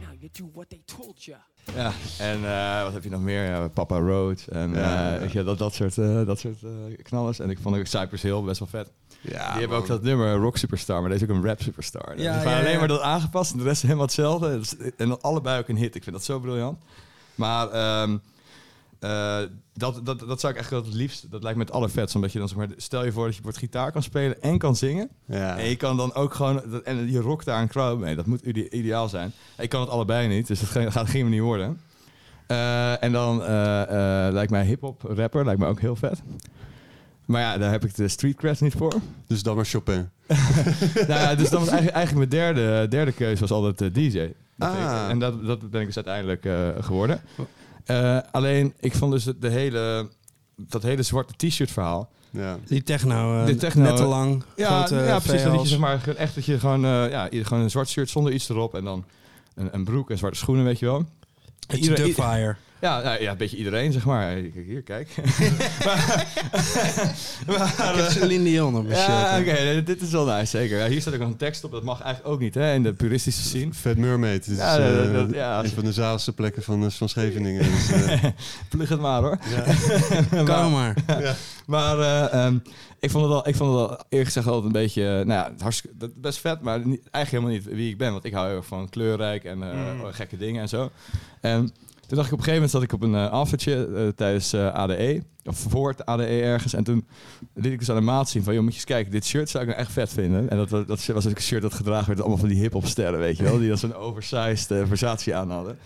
Now you do what they told you. Ja, en eh, wat heb je nog meer? Ja, Papa Road en Ja. eh, je, dat, dat soort, eh, dat soort eh, knallers. En ik vond ook Cypress Hill best wel vet. Ja, Die hebben ook dat nummer Rock Superstar, maar deze is ook een rap superstar. Ja, Ja, ja, alleen ja. maar dat aangepast en de rest helemaal hetzelfde. Dus- En allebei ook een hit. Ik vind dat zo briljant. Maar ehm, eh, dat, dat, dat zou ik echt wel het liefst. Dat lijkt me het allervetst. Omdat je dan zeg maar, stel je voor dat je wordt gitaar kan spelen en kan zingen. Ja. En je kan dan ook gewoon, en je rokt daar een crowd mee. Dat moet ide- ideaal zijn. Ik kan het allebei niet, dus dat ga- gaat geen manier worden. Eh, en dan eh, lijkt mij hip-hop rapper, lijkt me ook heel vet. Maar ja, daar heb ik de street cred niet voor. Dus dan maar Chopin. nou ja, dus dan was eigenlijk, eigenlijk mijn derde, derde keuze was altijd DJ. Dat Ah. en dat, dat ben ik dus uiteindelijk geworden. Eh, alleen, ik vond dus het- de hele, dat hele zwarte t-shirt verhaal. Ja. Die techno, eh, Die techno, net te lang, Ja, grote ja precies. Dat je zeg maar gewoon echt dat je gewoon, eh, ja, gewoon een zwart shirt zonder iets erop en dan een, een broek en zwarte schoenen, weet je wel. Beetje Iedereen- Dubfire. Ja, ja, ja, een beetje iedereen, zeg maar. Hey, Kijk hier, kijk. Ik heb Celine Dion op mijn ja, shirt. oké, dit is wel nice, zeker. Ja, hier staat ook nog een tekst op, dat mag eigenlijk ook niet, hè, in de puristische scene. Fat Mermaid. Dit is Ja, dat- eh, dat- ja. een van de zaligste plekken van, eh, van Scheveningen. Dus, eh, Plug het maar, hoor. Kan maar. Maar eh, ehm, ik vond het wel, ik vond het wel eerlijk gezegd altijd een beetje, eh, nou ja, hartstikke, best vet, maar niet, eigenlijk helemaal niet wie ik ben. Want ik hou heel erg van kleurrijk en eh, gekke dingen en zo. En toen dacht ik op een gegeven moment zat ik op een uh, tijdens eh, ADE, of voor het ADE ergens. En toen liet ik dus aan de maat zien van, joh, moet je eens kijken, dit shirt zou ik nou echt vet vinden. En dat, dat, dat was ook een shirt dat gedragen werd allemaal van die hip-hop sterren, weet je wel, die dan zo'n oversized versatie aan hadden.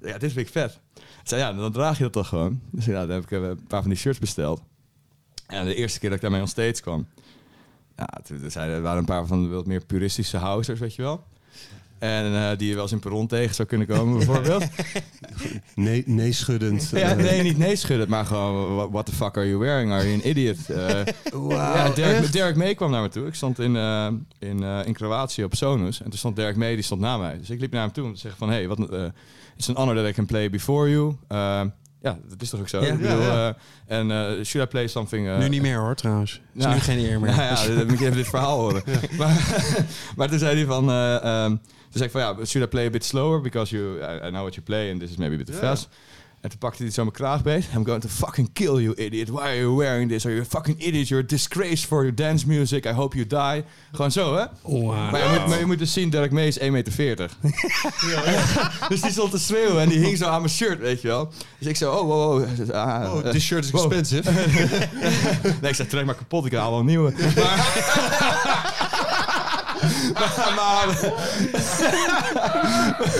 Ja, dit vind ik vet. Zei, ja, dan draag je dat toch gewoon. Dus ja, dan heb ik een paar van die shirts besteld. En de eerste keer dat ik daarmee on stage kwam, ja, er waren een paar van de wat meer puristische housers, weet je wel. En eh, die je wel eens in perron tegen zou kunnen komen, bijvoorbeeld. nee, nee schuddend. ja, eh, nee, niet nee schudden, maar gewoon, what- the fuck are you wearing? Are you an idiot? Eh, Wauw, ja, Derek, echt? Derek May kwam naar me toe. Ik stond in, in, in Kroatië op Sonus. En toen stond Derek May, die stond na mij. Dus ik liep naar hem toe om te zeggen van... Hey, wat, it's an honor that I can play before you. Ja, dat is toch ook zo? Ja. Ik bedoel, Ja, eh, en eh, should I play something... eh, Nu niet meer hoor, trouwens. Is nu geen eer meer. Nou ja, dan moet je even dit verhaal horen. Maar, maar toen zei hij van... eh, ehm, toen zei ik van ja, should I play a bit slower? Because you, I, I know what you play and this is maybe a bit too Ja. fast. En toen pakte hij zo mijn kraagbeet. I'm going to fucking kill you, idiot. Why are you wearing this? Are you a fucking idiot? You're a disgrace for your dance music. I hope you die. Gewoon zo, hè? Wow. Maar, je moet, maar je moet dus zien, Dirk May is 1,40 meter. dus die stond te schreeuwen en die hing zo aan mijn shirt, weet je wel. Dus ik zo, oh, wow, wow. Ah, Oh, eh, this shirt is wow. expensive. nee, ik zei, trek maar kapot, ik haal wel een nieuwe. Maar, maar,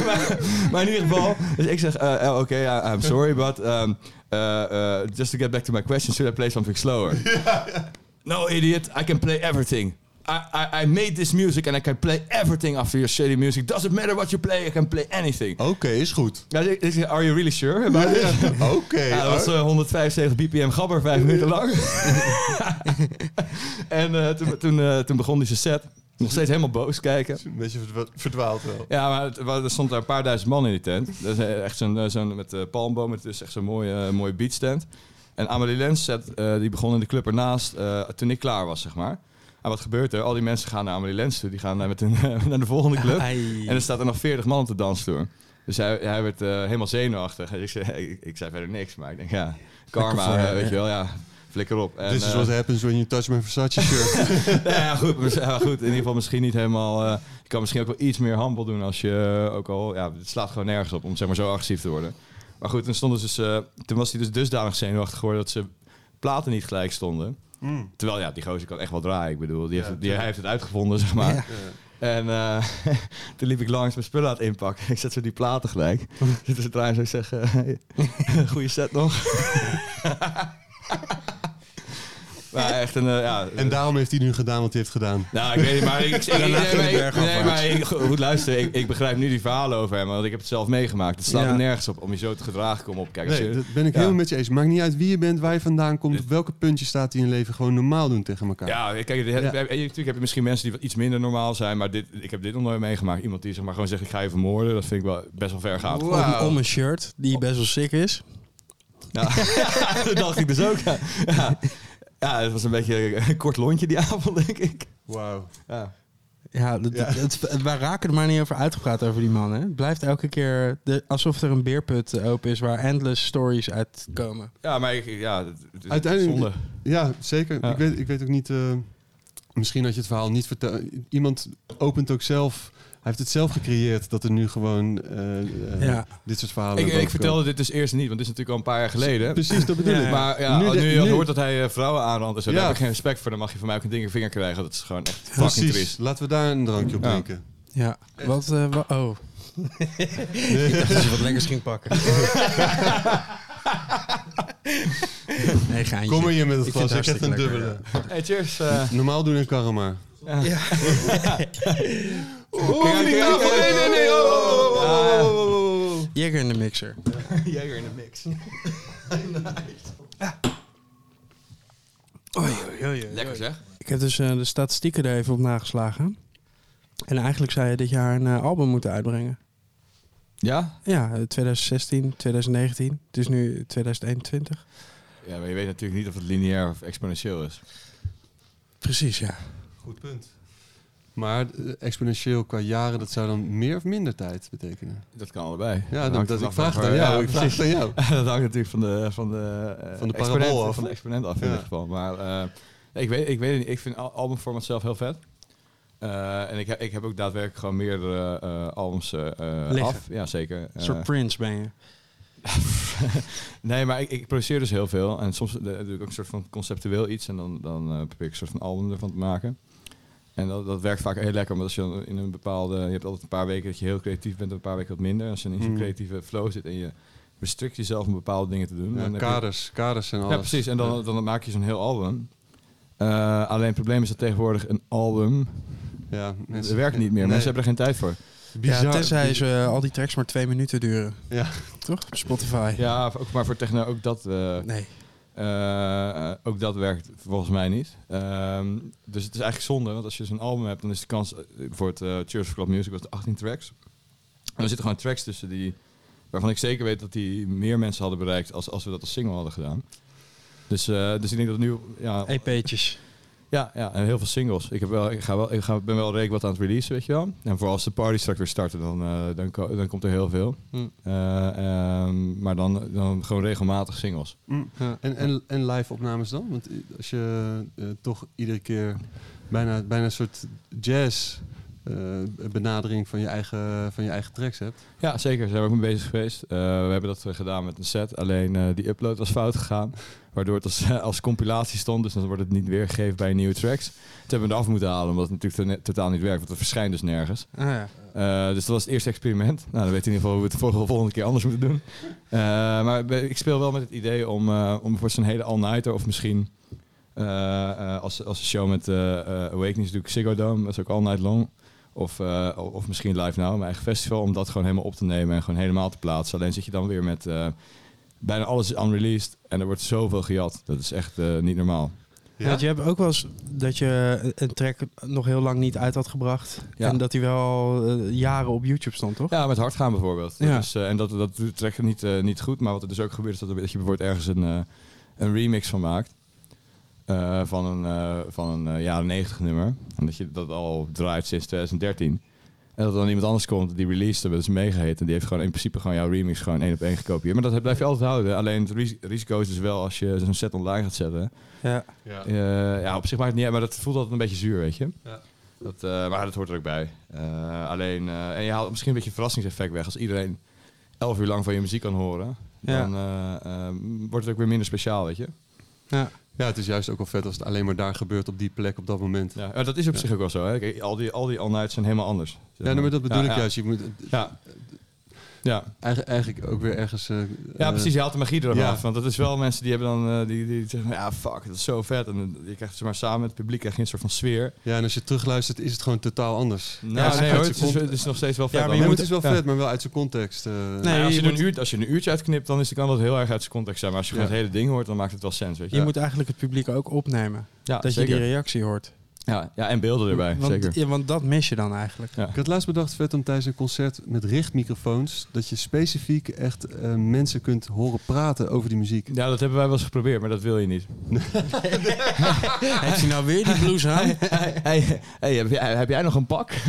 maar, maar in ieder geval, dus ik zeg, eh, eh, oké, I- I'm sorry, but um, uh, uh, just to get back to my question, should I play something slower? No, idiot, I can play everything. I, I, I made this music and I can play everything after your shitty music. Doesn't matter what you play, I can play anything. Oké, is goed. Ja, ik- ik zeg, are you really sure about this? Oké. Ja, dat was hoor. eh, 175 bpm gabber, vijf minuten lang. en eh, toen, toen, eh, toen begon hij zijn set. Nog steeds helemaal boos kijken. Een beetje verdwa- verdwaald wel. Ja, maar het, er stond daar een paar duizend man in die tent. Dat is echt zo'n eh, zo'n met eh, palmbomen. Het is echt zo'n mooie, eh, mooie beachtent. En Amelie Lens eh, die begon in de club ernaast eh, toen ik klaar was, zeg maar. En wat gebeurt er? Al die mensen gaan naar Amelie Lens toe. Die gaan eh, met hun, naar de volgende club. Ai. En er staat er nog 40 man op de dansvloer. Dus hij, hij werd eh, helemaal zenuwachtig. En ik, zei, ik, ik zei verder niks, maar ik denk, ja, karma, eh, weet ja. je wel, ja, flikker op. En, This is eh, what happens when you touch my Versace shirt. ja, ja, goed, ja, goed. In ieder geval misschien niet helemaal... eh, je kan misschien ook wel iets meer humble doen als je eh, ook al... Ja, het slaat gewoon nergens op om zeg maar zo agressief te worden. Maar goed, toen, stonden ze dus, eh, toen was hij dus dusdanig zenuwachtig geworden dat ze platen niet gelijk stonden. Mm. Terwijl ja, die gozer kan echt wel draaien. Ik bedoel, die heeft, Ja, die, hij heeft het uitgevonden, zeg maar. Ja. En eh, toen liep ik langs mijn spullen aan het inpakken. Ik zet zo die platen gelijk. Zitten ze draaien zo ik zeg, eh, goede set nog. Maar echt een, eh, ja... En daarom heeft hij nu gedaan wat hij heeft gedaan. Nou, ik weet niet, maar ik, ik, ik, Daarna nee, maar nee, maar ik, goed luister, ik, ik begrijp nu die verhalen over hem, want ik heb het zelf meegemaakt. Het slaat Ja. er nergens op om je zo te gedragen. Kom op, kijk. Nee, je- dat ben ik Ja. helemaal met je eens. Maakt niet uit wie je bent, waar je vandaan komt, op welke punt je staat in je leven. Gewoon normaal doen tegen elkaar. Ja, kijk, je- Ja. je- natuurlijk heb je misschien mensen die wat iets minder normaal zijn, maar dit, ik heb dit nog nooit meegemaakt. Iemand die zeg maar gewoon zegt, ik ga je vermoorden, dat vind ik wel best wel ver gaan. Om, om een shirt die best wel sick is. Ja. dat dacht ik dus ook. Ja. Ja. het was een beetje een kort lontje die avond, denk ik. Wauw. Ja. Ja, dat, Ja. Het, het- wij raken er maar niet over uitgepraat over die man. Hè? Het blijft elke keer de, alsof er een beerput open is waar endless stories uitkomen. Ja, maar ik, ja, het, Uiteindelijk- zonde. Ja, zeker. Ja. Ik, weet, ik weet ook niet... eh, misschien had je het verhaal niet verteld. Iemand opent ook zelf... Hij heeft het zelf gecreëerd dat er nu gewoon eh, eh, Ja. dit soort verhalen Ik, ik vertelde dit dus eerst niet, want dit is natuurlijk al een paar jaar geleden. Precies, dat bedoel Ja, ik. ja. Maar ja, Nu nu, je hoort dat hij eh, vrouwen aanrandt en zo, Ja. daar heb ik geen respect voor. Dan mag je van mij ook een ding vinger krijgen. Dat is gewoon echt fucking Precies. triest. Laten we daar een drankje op Ja. drinken. Ja, wat... eh, wa- oh. ik dacht dat je wat lekkers ging pakken. nee, geintje. Kom maar hier met het glas. Ik het heb een dubbele. Hey, cheers. eh. Normaal doen in karma. ja. Ja. Kijk, kijk. Nee, nee, nee. Oh, oh, oh, oh, Ah. oh, oh, oh. In de mixer. Jäger in de mix. Oei, oei, oei, oei. Lekker zeg. Ik heb dus eh, de statistieken er even op nageslagen. En eigenlijk zou je dit jaar een eh, album moeten uitbrengen. Ja? Ja, eh, 2016, 2019. Het is nu 2021. Ja, maar je weet natuurlijk niet of het lineair of exponentieel is. Precies, ja. Goed punt. Maar eh, exponentieel qua jaren, dat zou dan meer of minder tijd betekenen? Dat kan allebei. Ja, Dat dat, ik vraag het aan jou. Ja, ik vraag aan jou. dat hangt natuurlijk van de, van de, eh, Van de exponent- parabool af. Van de exponent af in ieder geval. Maar eh, ik, weet, ik weet het niet. Ik vind al- albumformat zelf heel vet. En ik, ik heb ook daadwerkelijk gewoon meerdere albums af. Ja, zeker. Een soort Prince ben je. nee, maar ik, ik produceer dus heel veel. En soms doe ik ook een soort van conceptueel iets. En dan, dan probeer ik een soort van album ervan te maken. En dat, dat werkt vaak heel lekker. Maar als je in een bepaalde... Je hebt altijd een paar weken dat je heel creatief bent. En een paar weken wat minder. Als je in zo'n Mm. creatieve flow zit. En je restrict jezelf om bepaalde dingen te doen. Ja, dan heb je- kaders, kaders en alles. ja, precies. En dan, dan maak je zo'n heel album. Eh, alleen het probleem is dat tegenwoordig een album... Ja, Het werkt niet meer. Nee. Mensen hebben er geen tijd voor. Bizar. Ja, tenzij ze eh, al die tracks maar twee minuten duren. Ja. Toch? Op Spotify. Ja, ook maar voor techno ook dat... eh, Nee. Eh, ook dat werkt volgens mij niet. Ehm, dus het is eigenlijk zonde, want als je zo'n album hebt, dan is de kans eh, voor het eh Cheers for Club Music was het 18 tracks. En er zitten gewoon tracks tussen die, waarvan ik zeker weet dat die meer mensen hadden bereikt als, als we dat als single hadden gedaan. Dus, dus ik denk dat nu, ja, EP'tjes. Ja, ja, en heel veel singles. Ik, heb wel, ik, ga wel, ik ga, ben wel redelijk wat aan het releasen, weet je wel. En vooral als de party straks weer starten, dan, eh, dan, ko- dan komt er heel veel. Hm. Eh, ehm, maar dan, dan gewoon regelmatig singles. Mm. Ja. En, en, en live opnames dan? Want als je eh, toch iedere keer bijna, bijna een soort jazz benadering van je, eigen, van je eigen tracks hebt. Ja, zeker. Daar zijn we ook mee bezig geweest. Eh, we hebben dat eh, gedaan met een set. Alleen eh, die upload was fout gegaan. Waardoor het als, als compilatie stond. Dus dan wordt het niet weergegeven bij nieuwe tracks. Toen hebben we het af moeten halen. Omdat het natuurlijk to- totaal niet werkt. Want het verschijnt dus nergens. Ah, ja. Eh, dus dat was het eerste experiment. Nou, dan weet je in ieder geval hoe we het de volgende, keer anders moeten doen. Eh, maar ik speel wel met het idee om, eh, om voor zo'n hele all-nighter of misschien eh, eh, als, als een show met eh eh, Awakenings doe ik Ziggo Dome, dat is ook all night long. Of, eh, of misschien Live Now, mijn eigen festival, om dat gewoon helemaal op te nemen en gewoon helemaal te plaatsen. Alleen zit je dan weer met eh, bijna alles is unreleased en er wordt zoveel gejat. Dat is echt eh, niet normaal. Ja. Want je hebt ook wel eens dat je een track nog heel lang niet uit had gebracht. Ja. En dat hij wel jaren op YouTube stond, toch? Ja, met hard gaan bijvoorbeeld. Dat Ja. is, en dat, dat trekt niet, eh, niet goed. Maar wat er dus ook gebeurt is dat, er- dat je bijvoorbeeld ergens een, eh, een remix van maakt. Eh, van een, eh, van een eh, jaren 90 nummer. En dat je dat al draait sinds 2013. En dat er dan iemand anders komt die released hebben, dat is meegeheten. En die heeft gewoon in principe gewoon jouw remix gewoon één op één gekopieerd. Maar dat blijf je altijd houden. Alleen het ris- risico is dus wel als je zo'n set online gaat zetten. Ja. Ja. Eh, ja, op zich maakt het niet uit, maar dat voelt altijd een beetje zuur, weet je. Ja. Dat, eh, maar dat hoort er ook bij. Eh, alleen, eh, en je haalt misschien een beetje verrassingseffect weg. Als iedereen elf uur lang van je muziek kan horen, Ja. dan eh, eh, wordt het ook weer minder speciaal, weet je. Ja. Ja, het is juist ook wel vet als het alleen maar daar gebeurt op die plek op dat moment. Ja, maar dat is op Ja. zich ook wel zo. Hè. Al die, al die all-nights zijn helemaal anders. zeg Ja, nou, maar dat bedoel Ja, ik ja. juist. Je moet Ja. Ja. eigen- eigenlijk ook weer ergens... eh, ja, eh, precies. Je haalt de magie eraf. ja. Want dat is wel mensen die hebben dan, eh, die, die zeggen, ja, fuck, dat is zo vet. En je krijgt zeg maar samen met het publiek je een soort van sfeer. Ja, en als je terugluistert is het gewoon totaal anders. Nou, Ja, nee hoor, het is, het is nog steeds wel vet. Ja, maar je Nee, moet- het is wel ja. vet, maar wel uit zijn context. eh. Nee, Nou als, je je moet- een uur, als je een uurtje uitknipt, dan is, kan dat heel erg uit zijn context zijn. Maar als je gewoon Ja. het hele ding hoort, dan maakt het wel sens. Weet je, Je moet eigenlijk het publiek ook opnemen. ja, dat zeker. je die reactie hoort. Ja, ja, en beelden erbij, want, zeker. Ja, want dat mis je dan eigenlijk. Ja. Ik had laatst bedacht, vet om tijdens een concert met richtmicrofoons, dat je specifiek echt eh, mensen kunt horen praten over die muziek. Ja, dat hebben wij wel eens geprobeerd, maar dat wil je niet. Heeft hij nou weer die blues aan? hey, hey, hey, heb, jij, heb jij nog een pak?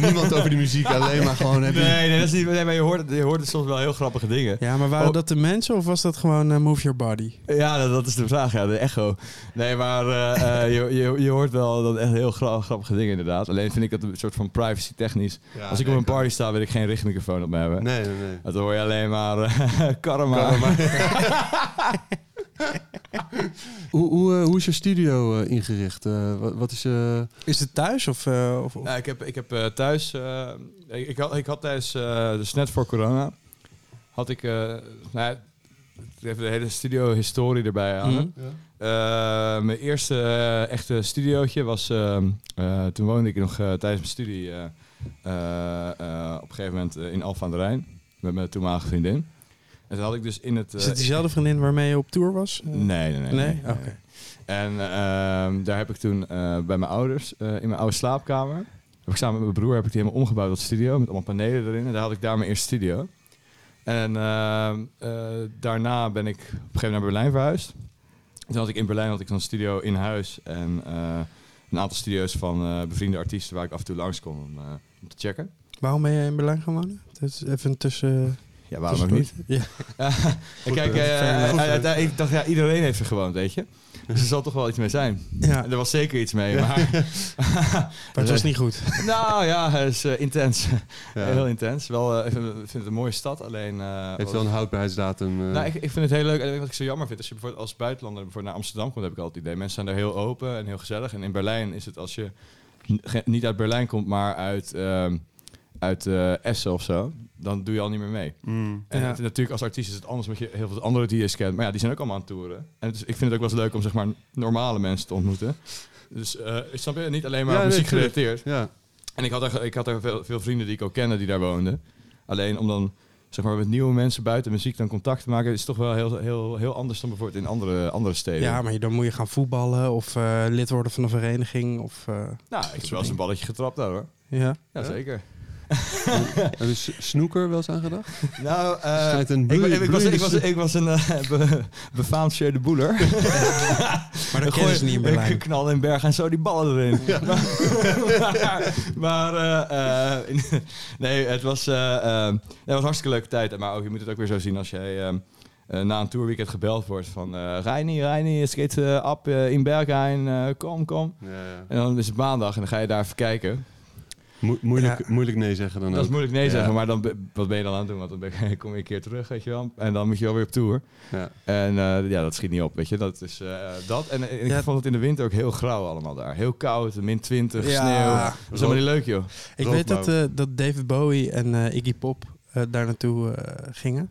Niemand over die muziek, alleen maar gewoon... Heb je- Nee, nee, dat is niet, nee maar je hoort, je hoort soms wel heel grappige dingen. Ja, maar waren Oh. dat de mensen of was dat gewoon eh, Move Your Body? Ja, dat, dat is de vraag, ja, de echo. Nee, maar eh, eh, je, je, je hoort wel dat echt heel gra- grappige dingen inderdaad. Alleen vind ik dat een soort van privacy technisch. Ja, Als ik nee, op een party sta, wil ik geen richtmicrofoon op me hebben. Nee, nee, nee. Dan hoor je alleen maar eh karma. Hoe, hoe, hoe is je studio eh, ingericht? Eh, wat, wat is je... Is het thuis of... eh, of, of- Ja, ik heb, ik heb eh, thuis, ik, ik, had, ik had tijdens, eh, dus net voor corona, had ik, eh, nou ja, even de hele studio-historie erbij aan. Mhm. Eh, mijn eerste eh, echte studiootje was, eh, eh, toen woonde ik nog tijdens mijn studie eh, eh, eh, op een gegeven moment in Alphen aan de Rijn, met mijn toenmalige vriendin. En toen had ik dus in het... Is het diezelfde vriendin waarmee je op tour was? Nee, nee, nee. Nee? Oké. En ehm, daar heb ik toen eh, bij mijn ouders, eh, in mijn oude slaapkamer, heb ik samen met mijn broer heb ik die helemaal omgebouwd tot studio, met allemaal panelen erin. En daar had ik daar mijn eerste studio. En ehm, eh, daarna ben ik op een gegeven moment naar Berlijn verhuisd. Toen had ik in Berlijn had ik zo'n studio in huis en eh, een aantal studio's van eh, bevriende artiesten waar ik af en toe langskom om, eh, om te checken. Waarom ben je in Berlijn gaan wonen? Is even tussen... Ja, waarom ook niet? Ja. Kijk, ik dacht, ja, iedereen heeft er gewoond, weet je. Dus er zal toch wel iets mee zijn. ja, En er was zeker iets mee, maar... maar het was niet goed. nou ja, het is eh, intens. Ja. Heel intens. Wel, eh, ik vind, ik vind het een mooie stad, alleen... eh, Heeft wel een houdbaarheidsdatum. eh. nou, ik, ik vind het heel leuk. En wat ik zo jammer vind, als je bijvoorbeeld als buitenlander bijvoorbeeld naar Amsterdam komt, heb ik altijd het idee. Mensen zijn daar heel open en heel gezellig. En in Berlijn is het als je niet uit Berlijn komt, maar uit, ehm, uit eh, Essen of zo, dan doe je al niet meer mee. Mm. En Ja. het- natuurlijk als artiest is het anders, omdat je heel veel andere DJ's kent. Maar ja, die zijn ook allemaal aan het toeren. En dus, ik vind het ook wel eens leuk om zeg maar normale mensen te ontmoeten. Dus eh ik snap je, niet alleen maar Ja, op nee, muziek gerelateerd. Ja. En ik had er, ik had er veel, veel vrienden die ik ook kende die daar woonden. Alleen om dan zeg maar met nieuwe mensen buiten muziek dan contact te maken, is toch wel heel, heel, heel anders dan bijvoorbeeld in andere, andere steden. Ja, maar dan moet je gaan voetballen of eh, lid worden van een vereniging. Of, eh, nou, ik heb wel eens een balletje getrapt daar hoor. ja. Ja, zeker. Heb je snoeker wel eens aangedacht? Nou, eh, een ik, bloei- ik, ik was, ik, was, ik was een be, befaamd Sjeu de Boeler. Maar dat kennen ze niet in Ik knal in Berg en zo die ballen erin. maar maar eh, in- nee, het was, het was een hartstikke leuke tijd. Maar ook, je moet het ook weer zo zien als jij... na een tourweekend gebeld wordt van... eh Reini, Reini, eh, op eh, in Berghain, eh, kom, kom. Ja, ja. En dan is het maandag en dan ga je daar even kijken. Mo- moeilijk, Ja. moeilijk nee zeggen dan Dat ook. is moeilijk nee Ja. zeggen, maar dan, wat ben je dan aan het doen? Want dan ben je- kom je een keer terug, weet je wel. En dan moet je wel weer op tour. Ja. En eh, ja, dat schiet niet op, weet je. Dat is eh, dat. En eh, ik vond het in de winter ook heel grauw allemaal daar. Heel koud, min 20, Ja. sneeuw. Dat is helemaal niet leuk, joh. Ik weet dat, eh, dat David Bowie en eh, Iggy Pop eh, daar naartoe eh, gingen.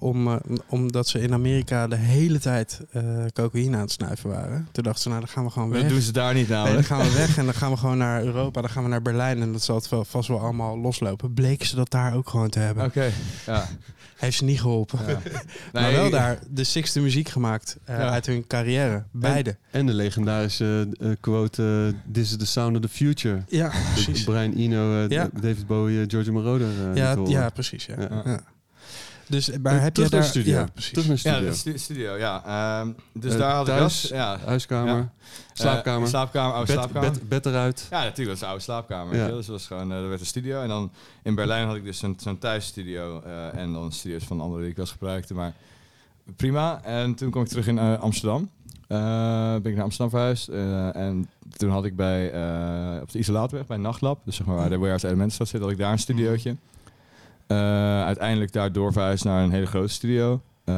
Om, eh, omdat ze in Amerika de hele tijd eh, cocaïne aan het snuiven waren. Toen dachten ze, nou dan gaan we gewoon Maar weg. dat doen ze daar niet Nee, dan namelijk. gaan we weg en dan gaan we gewoon naar Europa. Dan gaan we naar Berlijn en dat zal het wel, vast wel allemaal loslopen. Bleken ze dat daar ook gewoon te hebben. Oké, ja. Heeft ze niet geholpen. ja. maar Nee, wel ik- daar de sixte muziek gemaakt eh, Ja. uit hun carrière. Beide. En de legendarische quote, this is the sound of the future. Ja, precies. Brian Eno. David Bowie, Giorgio Moroder. Ja, ja, precies. Ja. Ja. Dus maar Eh, heb je daar... studio. Ja, precies. Terug naar de Ja, studio. stu- studio, ja. Ehm, dus Eh, daar had thuis, ik dat. Ja. Huiskamer, Ja. slaapkamer, Eh, slaapkamer, oude bed, slaapkamer. bed, bed eruit. Ja, natuurlijk, dat is een oude slaapkamer. Ja. Dus dat was gewoon, eh, er werd een studio. En dan in Berlijn had ik dus een- zo'n thuisstudio. eh, en dan studio's van anderen die ik wel eens gebruikte. Maar prima. En toen kwam ik terug in eh, Amsterdam. Eh, ben ik naar Amsterdam verhuisd. eh, en toen had ik bij, eh, op de Isolaatweg, bij Nachtlab. Dus zeg maar waar de Warehouse Elementenstad zit, had ik daar een studiootje. Eh, uiteindelijk daar doorverhuisd naar een hele grote studio. eh,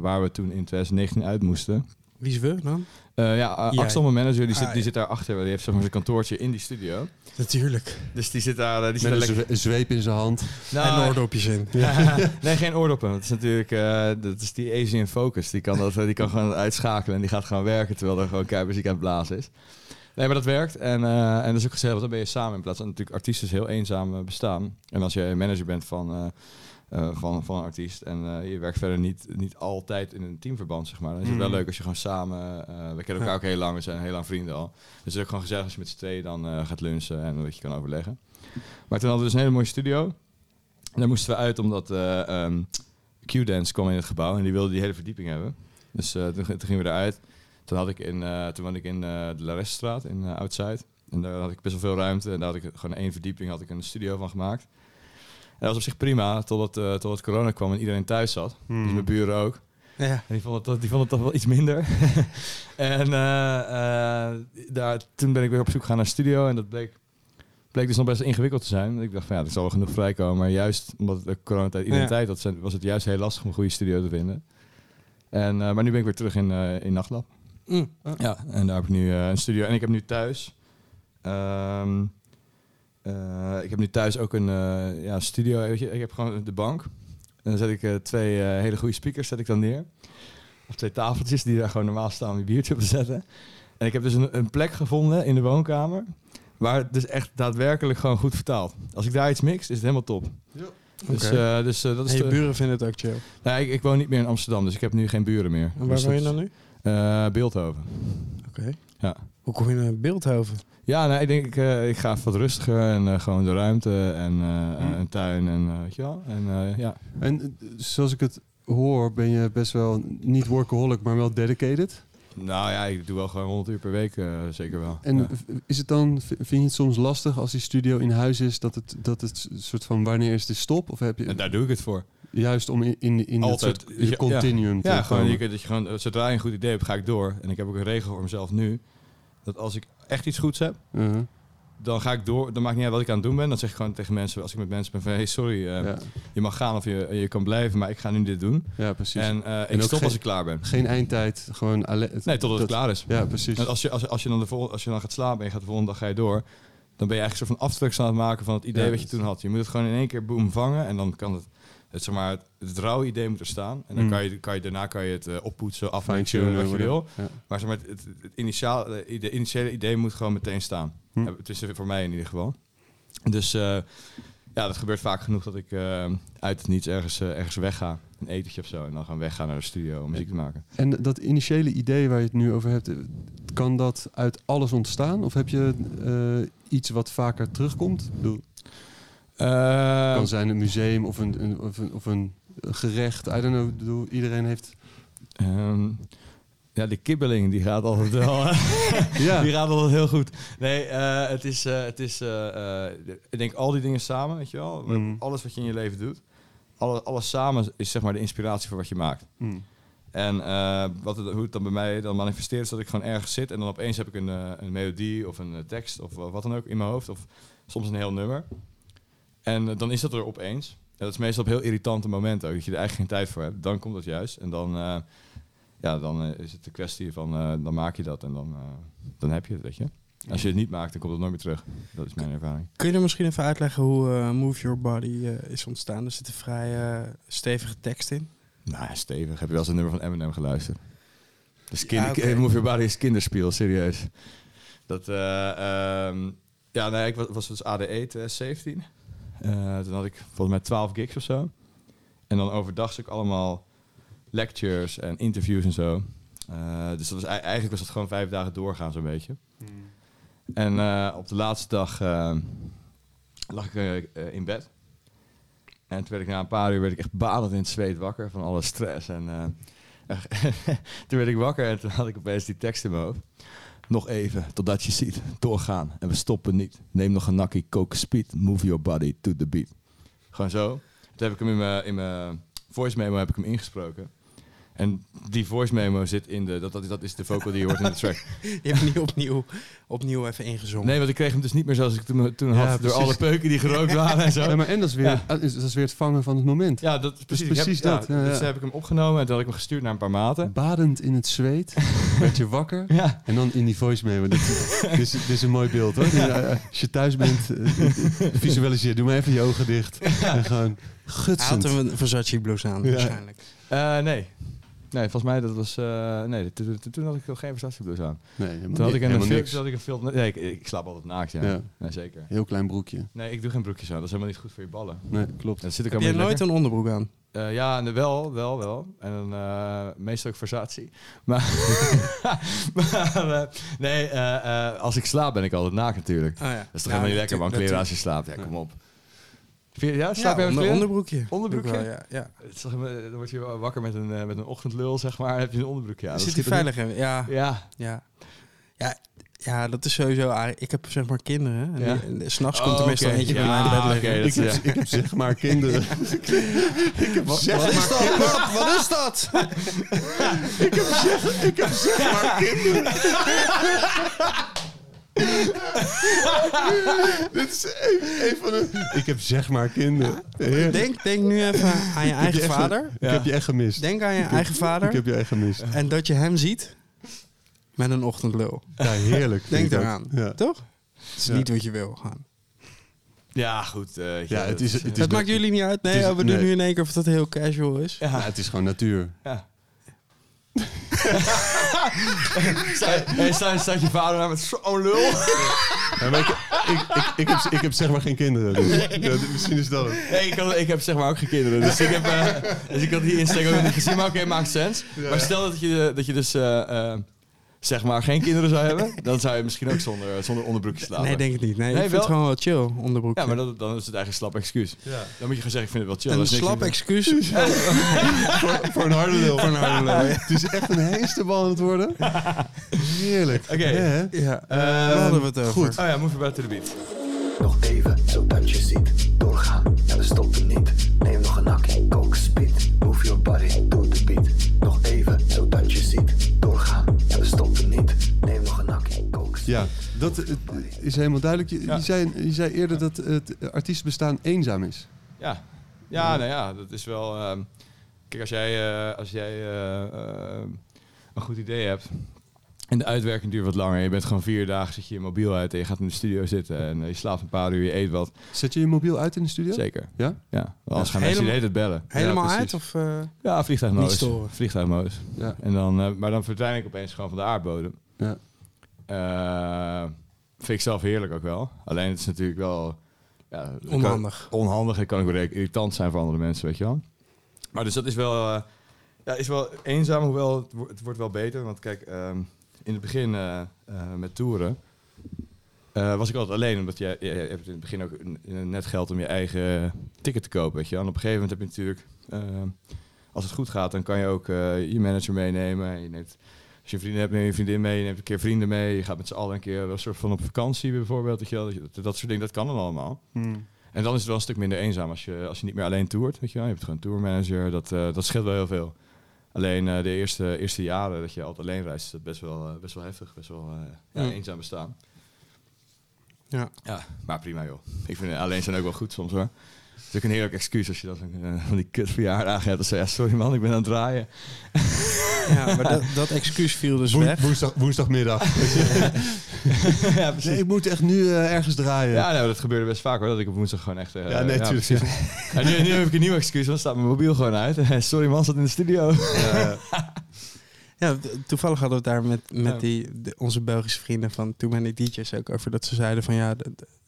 waar we toen in 2019 uit moesten. Wie is we dan? Eh, ja, uh. Axel, mijn manager, die zit, Ah, die ja. zit daar achter. Die heeft zeg maar zijn kantoortje in die studio. Natuurlijk. Dus die zit daar, die zit Met daar een lekker... zweep in zijn hand. Nou, en oordopjes in. nee, geen oordoppen. Dat is natuurlijk eh, dat is die Asian Focus. Die kan, dat, die kan gewoon uitschakelen en die gaat gewoon werken terwijl er gewoon keihard muziek aan het blazen is. Nee, maar dat werkt. En, eh, en dat is ook gezellig, want dan ben je samen in plaats van natuurlijk artiesten heel eenzaam eh, bestaan. En als jij manager bent van, eh, van, van een artiest en je werkt verder niet, niet altijd in een teamverband, zeg maar. Dan is het wel Mm. leuk als je gewoon samen, we kennen elkaar ook heel lang, we zijn heel lang vrienden al. Dus het is ook gewoon gezellig als je met z'n tweeën dan gaat lunchen en wat je kan overleggen. Maar toen hadden we dus een hele mooie studio. En daar moesten we uit omdat ehm, Q-Dance kwam in het gebouw en die wilde die hele verdieping hebben. Dus toen, toen gingen we eruit. Toen, had ik in, eh, toen woonde ik in eh, de Laresstraat in uh. En daar had ik best wel veel ruimte. En daar had ik gewoon één verdieping had ik een studio van gemaakt. En dat was op zich prima, totdat, eh totdat corona kwam en iedereen thuis zat. Hmm. Dus mijn buren ook. Ja. En die vonden het, die vonden het toch wel iets minder. en daar, toen ben ik weer op zoek gegaan naar studio. En dat bleek, bleek dus nog best ingewikkeld te zijn. Ik dacht van ja, er zal wel genoeg vrijkomen. Maar juist omdat de coronatijd identiteit had, zijn- was het juist heel lastig om een goede studio te vinden. En, maar nu ben ik weer terug in, eh in Nachtlab. Mm. Ja, en daar heb ik nu eh, een studio. En ik heb nu thuis... ehm, eh, ik heb nu thuis ook een eh, ja, studio. Weet je, ik heb gewoon de bank. En dan zet ik eh, twee hele goede speakers zet ik dan neer. Of twee tafeltjes die daar gewoon normaal staan om je biertje op te zetten. En ik heb dus een, een plek gevonden in de woonkamer. Waar het dus echt daadwerkelijk gewoon goed vertaalt. Als ik daar iets mix, is het helemaal top. Dus, eh, dus eh, dat is En je de- buren vinden het ook chill. Nou, ik, ik woon niet meer in Amsterdam, dus ik heb nu geen buren meer. En waar Dus woon je dan nu? Eh, Beeldhoven. Oké. Ja. Hoe kom je naar Beeldhoven? Ja, nee, ik denk ik, eh, ik ga even wat rustiger en eh, gewoon de ruimte en Hmm. eh, een tuin en weet je wel. En ja. En zoals ik het hoor, ben je best wel niet workaholic, maar wel dedicated. Nou ja, ik doe wel gewoon 100 uur per week, zeker wel. En Ja. is het dan, vind je het soms lastig als die studio in huis is, dat het, dat het soort van wanneer is de stop? Of heb je En daar doe ik het voor. Juist om in, in, in dat Altijd. soort Ja, ja. continuum te Ja, gewoon, je, dat je gewoon, zodra je een goed idee hebt, ga ik door. En ik heb ook een regel voor mezelf nu. Dat als ik echt iets goeds heb, Uh-huh. dan ga ik door. Dan maakt niet uit wat ik aan het doen ben. Dan zeg ik gewoon tegen mensen, als ik met mensen ben van... Hey, sorry, eh, ja. je mag gaan of je, je kan blijven, maar ik ga nu dit doen. ja, precies. En eh, ik stop geen- als ik klaar ben. Geen eindtijd, gewoon alleen... Nee, totdat het dat- klaar is. Ja, precies. En als je, als, als, je dan de vol, als je dan gaat slapen en je gaat de volgende dag ga je door... dan ben je eigenlijk een soort van afdruks aan het maken van het idee Ja, wat je toen had. Je moet het gewoon in één keer boom vangen en dan kan het... Het, zeg maar, het, het rauwe idee moet er staan. En dan Mm. kan, je, kan je, daarna kan je het eh, oppoetsen, afmixen, wat je wil. Ja. Maar, zeg maar het, het, het initiaal, de, initiële idee moet gewoon meteen staan. Ja, Het is voor mij in ieder geval. Dus eh, ja, dat gebeurt vaak genoeg dat ik uit het niets ergens, ergens wegga. Een etentje of zo. En dan gaan weggaan naar de studio om muziek te maken. En dat initiële idee waar je het nu over hebt, kan dat uit alles ontstaan? Of heb je iets wat vaker terugkomt? Ik bedoel, Eh, kan zijn een museum of een, een, of een, of een gerecht. I don't know. Ik bedoel, iedereen heeft... Ehm, ja, de kibbeling die gaat altijd wel. Ja, Die gaat altijd heel goed. Nee, eh, het is, eh, het is eh, eh, ik denk al die dingen samen, weet je wel. Mm. Alles wat je in je leven doet. alle, alles samen is zeg maar de inspiratie voor wat je maakt. Mm. En eh, wat het, hoe het dan bij mij dan manifesteert, is dat ik gewoon ergens zit en dan opeens heb ik een, een melodie of een tekst of wa- wat dan ook in mijn hoofd. Of soms een heel nummer. En eh, dan is dat er opeens. Ja, dat is meestal op heel irritante momenten ook, dat je er eigenlijk geen tijd voor hebt. Dan komt dat juist. En dan, eh, ja, dan eh, is het de kwestie van, dan maak je dat en dan, dan heb je het, weet je. Als je het niet maakt, dan komt het nooit meer terug. Dat is mijn ervaring. Kun je er misschien even uitleggen hoe Move Your Body is ontstaan? Er zit een vrij stevige tekst in. Nou, ja, stevig. Heb je wel eens een nummer van Eminem geluisterd? Dus kinder, Ja. Move Your Body is kinderspiel, serieus. Dat, eh, ehm, ja, nee, ik was, was dus ADE 2017. Eh, toen had ik volgens mij 12 gigs of zo. En dan overdag zat ik allemaal lectures en interviews en zo. Eh, dus dat was, ei- eigenlijk was dat gewoon vijf dagen doorgaan zo'n beetje. En eh, op de laatste dag lag ik in bed. En toen werd ik na een paar uur werd ik echt badend in het zweet wakker van alle stress. En toen werd ik wakker en toen had ik opeens die tekst in mijn hoofd. Nog even, totdat je ziet. Doorgaan en we stoppen niet. Neem nog een nakkie, coke speed. Move your body to the beat. Gewoon zo. Toen heb ik hem in mijn, in mijn voice memo heb ik hem ingesproken. En die voice memo zit in de... Dat, dat, dat is de vocal die je hoort in de track. Je hebt hem niet opnieuw, opnieuw even ingezongen. Nee, want ik kreeg hem dus niet meer zoals ik toen, toen Ja, had. Door alle peuken die gerookt waren en zo. Ja, maar en dat is, weer, Ja. dat is weer het vangen van het moment. Ja, dat is precies, precies heb, dat, Ja, ja, Dus ja. toen heb ik hem opgenomen en toen had ik hem gestuurd naar een paar maten. Badend in het zweet, werd je wakker. Ja. En dan in die voice memo. Dit, dit, is, dit is een mooi beeld hoor. Ja, Als je thuis bent, eh, visualiseer. Doe maar even je ogen dicht. En gewoon Hij had gutsend. hem een Versace blouse aan, Ja. waarschijnlijk. Eh, nee. Nee, volgens mij dat was... eh, nee, toen, toen- toen had ik nog geen Versace blouse aan. Nee, helemaal, Toen had ik een, helemaal film, niks. toen had ik een film... Nee, ik, ik slaap altijd naakt, ja. Ja. Nee, zeker. Heel klein broekje. Nee, ik doe geen broekjes aan. Dat is helemaal niet goed voor je ballen. Nee, klopt. Dat zit ik Heb jij niet nooit een onderbroek aan? Eh, ja, wel, wel, wel. En dan eh, meestal ook Versace. Maar, maar eh, nee, eh, eh, als ik slaap ben ik altijd naakt natuurlijk. Oh, ja. Dat is toch helemaal niet lekker, man. Kleren als je slaapt. Ja, kom op. Je- Ja, slaap Ja, met onder, kleren? onderbroekje. Onderbroekje? Wel, ja. ja. Helemaal- Dan word je wakker met een, eh, met een ochtendlul, zeg maar. Heb je een onderbroek, ja. dat Zit niet- veilig in? Ja, Ja. ja. Ja, ja, dat is sowieso... aardig. Ik heb zeg maar kinderen. En Ja. en S'nachts Oh, komt er meestal oké. eentje bij mij in bed liggen. Ik heb, ja. ik heb zeg maar kinderen. ik heb zeg Wat is maar, dat? Wat? Wat is dat? ik heb zeg, ik heb zeg maar kinderen. Dit is een, een van de... Ik heb zeg maar kinderen. Heerlijk. Denk, denk nu even aan je eigen je echt- vader. Ik heb je echt gemist. Denk aan je eigen vader. Ik heb je echt gemist. En dat je hem ziet met een ochtendlul. Ja, heerlijk. Denk eraan. Ja. Toch? Het is Ja. niet wat je wil gaan. Ja, goed. eh, Ja, het is- het is- Dat maakt jullie niet uit. Nee, is- oh, we doen nee. nu in één keer of dat heel casual is. Ja, het is gewoon natuur. Ja. Hey, sta- staat je vader daar met zo'n lul? Ja, ik, ik, ik, ik, heb, ik heb zeg maar geen kinderen. Dus, ja, misschien is dat het. Nee, ik, had, ik heb zeg maar ook geen kinderen. Dus ik, heb, dus ik had die insteek ook nog niet gezien. Maar oké, maakt sens. Maar stel dat je, dat je dus eh, eh, zeg maar geen kinderen zou hebben. Dan zou je misschien ook zonder, zonder onderbroekje slapen. Nee, denk ik niet. Nee, Nee, ik vind wel? het gewoon wel chill, onderbroekje. Ja, maar dat, dan is het eigenlijk een slap excuus. Dan moet je gewoon zeggen, ik vind het wel chill. een Dat is niks slap excuus. Voor, voor een harde lul. Voor een harde lul, ja. Het is echt een heestenbal aan het worden. Heerlijk. Oké. Ja? Ja, daar hadden we het over. goed. Oh ja, move about to the beat. Nog even, zodat je ziet. Doorgaan, en we stoppen niet. Ja, dat eh, is helemaal duidelijk. Je, Ja. je, zei, je zei eerder dat het artiestenbestaan eenzaam is. Ja, ja, nou ja, dat is wel. ehm, kijk, als jij, eh, als jij eh, eh, een goed idee hebt. En de uitwerking duurt wat langer. Je bent gewoon vier dagen, zit je je mobiel uit en je gaat in de studio zitten. En je slaapt een paar uur, je eet wat. Zet je je mobiel uit in de studio? Zeker. Ja? Ja, anders gaan mensen tijd bellen. Helemaal Ja, uit? Of, eh, Ja, vliegtuigmodus. Niet storen. Vliegtuigmodus. Ja. En dan, eh, maar dan verdwijn ik opeens gewoon van de aardbodem. Ja. Eh, vind ik zelf heerlijk ook wel. Alleen het is natuurlijk wel... Ja, het kan- onhandig. onhandig en kan ook weer irritant zijn voor andere mensen, weet je wel. Maar dus dat is wel, eh, ja, is wel eenzaam, hoewel het, wo- het wordt wel beter. Want kijk, ehm, in het begin eh, met toeren was ik altijd alleen. Omdat je, hebt in het begin ook net geld om je eigen ticket te kopen, weet je wel. En op een gegeven moment heb je natuurlijk, eh, als het goed gaat, dan kan je ook je manager meenemen. Je neemt, als je een vriendin hebt, neem je vriendin mee. Je neemt een keer vrienden mee. Je gaat met z'n allen een keer een soort van op vakantie bijvoorbeeld. Weet je. Dat, dat soort dingen, dat kan dan allemaal. Hmm. En dan is het wel een stuk minder eenzaam als je, als je niet meer alleen toert. Weet je, wel. je hebt gewoon een tourmanager, dat, eh, dat scheelt wel heel veel. Alleen eh, de eerste, eerste jaren dat je altijd alleen reist, is dat best wel, eh, best wel heftig. Best wel ja, Ja. eenzaam bestaan. Ja. ja, maar prima joh. Ik vind alleen zijn ook wel goed soms hoor. Het is ook een heerlijk excuus als je dat van die kut verjaardagen hebt. Dan zeg je, ja, sorry man, ik ben aan het draaien. Ja, maar dat, dat excuus viel dus Woen- weg. woensdag, woensdagmiddag. ja, precies. nee, ik moet echt nu eh, ergens draaien. Ja, nou, dat gebeurde best vaak hoor, dat ik op woensdag gewoon echt... eh, Ja, nee, tuurlijk. precies. en nu, nu heb ik een nieuw excuus, want dan staat mijn mobiel gewoon uit. Sorry man, zat in de studio. Ja, toevallig hadden we het daar met, met Ja. die, de- onze Belgische vrienden van Too Many DJ's ook over. Dat ze zeiden van ja,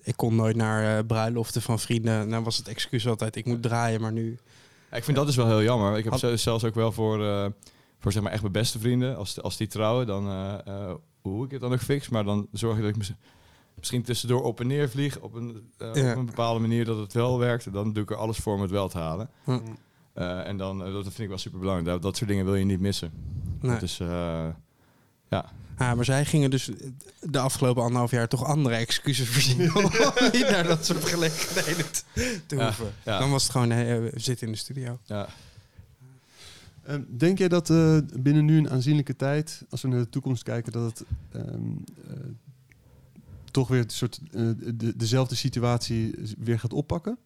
ik kon nooit naar eh, bruiloften van vrienden. Nou was het excuus altijd, ik moet draaien, maar nu... Ja, ik vind dat dus wel heel jammer. Ik heb Had- zelfs ook wel voor, eh, voor zeg maar echt mijn beste vrienden, als, als die trouwen, dan eh, hoe ik het dan ook fix. Maar dan zorg ik dat ik mis- misschien tussendoor op en neer vlieg op een, eh, Ja. op een bepaalde manier dat het wel werkt. En dan doe ik er alles voor om het wel te halen. En dan, dat vind ik wel super belangrijk. Dat, dat soort dingen wil je niet missen. Nee. Eh, ja. Ah, maar zij gingen dus de afgelopen anderhalf jaar toch andere excuses verzinnen om niet naar dat soort gelegenheden te- Ja, hoeven. ja. Dan was het gewoon, hey, we zitten in de studio. ja. Ehm, denk jij dat eh, binnen nu een aanzienlijke tijd, als we naar de toekomst kijken, dat het ehm, eh, toch weer een soort, eh, de, dezelfde situatie weer gaat oppakken?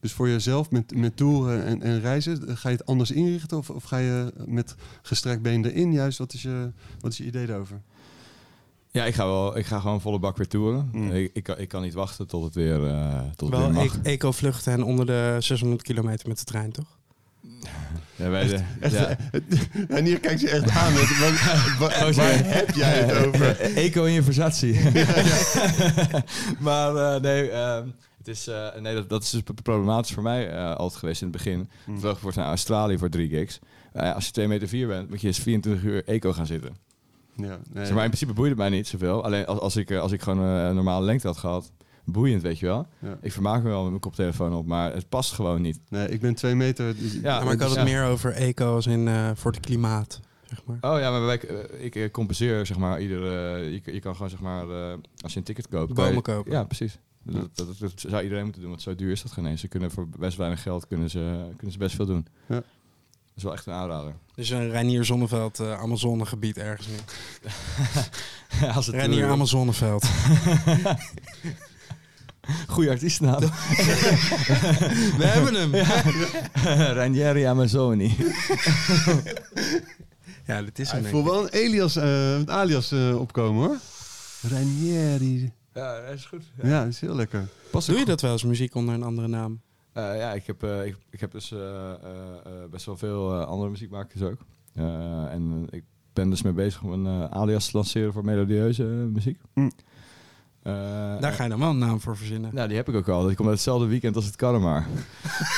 Dus voor jezelf met, met toeren en, en reizen, ga je het anders inrichten of, of ga je met gestrekt been erin juist? Wat is je, wat is je idee daarover? ja, ik ga, wel, ik ga gewoon volle bak weer toeren. Mm. Ik, ik, kan, ik kan niet wachten tot het weer, eh, tot het Wel weer mag. e- eco-vluchten en onder de 600 kilometer met de trein, toch? Ja, wij de- Echt, ja. En hier kijkt je echt aan. Met, waar, waar- Oh, waar heb jij het over? Eco in je versatie. maar eh, nee, ehm, het is, eh, nee dat, dat is dus problematisch voor mij eh, altijd geweest in het begin. Ik vloog voor naar Australië voor drie gigs. Als je 2 meter 4 bent, moet je eens 24 uur eco gaan zitten. Ja, nee. Zeg maar in principe boeit het mij niet zoveel. Alleen als, als, ik, als ik gewoon een normale lengte had gehad, boeiend, weet je wel. Ja. Ik vermaak me wel met mijn koptelefoon op, maar het past gewoon niet. nee, ik ben twee meter. dus- Ja, Ja, maar ik had het ja. meer over eco als in eh, voor het klimaat, zeg maar. Oh ja, maar wij, eh, ik eh, compenseer zeg maar iedere. je, je kan gewoon zeg maar eh, als je een ticket koopt. je- Bomen kopen. Ja, precies. Dat, dat, dat zou iedereen moeten doen, want zo duur is dat geen eens. Ze kunnen voor best weinig geld kunnen ze, kunnen ze best veel doen. Ja. Dat is wel echt een aanrader. Dus een Reinier Zonneveld uh, Amazonegebied ergens nu. als het Reinier Amazoneveld. Goeie artiestennaam. We hebben hem. Ranieri Amazoni. Ja, dit is hem. ik. wel een alias, eh, een alias eh, opkomen hoor. Ranieri. Ja, dat is goed. Ja, dat is heel lekker. Pas Doe je dat wel eens, muziek onder een andere naam? Eh, ja, ik heb, eh, ik, ik heb dus eh, eh, eh, best wel veel eh, andere muziekmakers ook. Eh, en ik ben dus mee bezig om een eh, alias te lanceren voor melodieuze muziek. Hm. Eh, Daar ga je dan wel een naam voor verzinnen. Nou, die heb ik ook al. Die komt uit hetzelfde weekend als het Karremaar.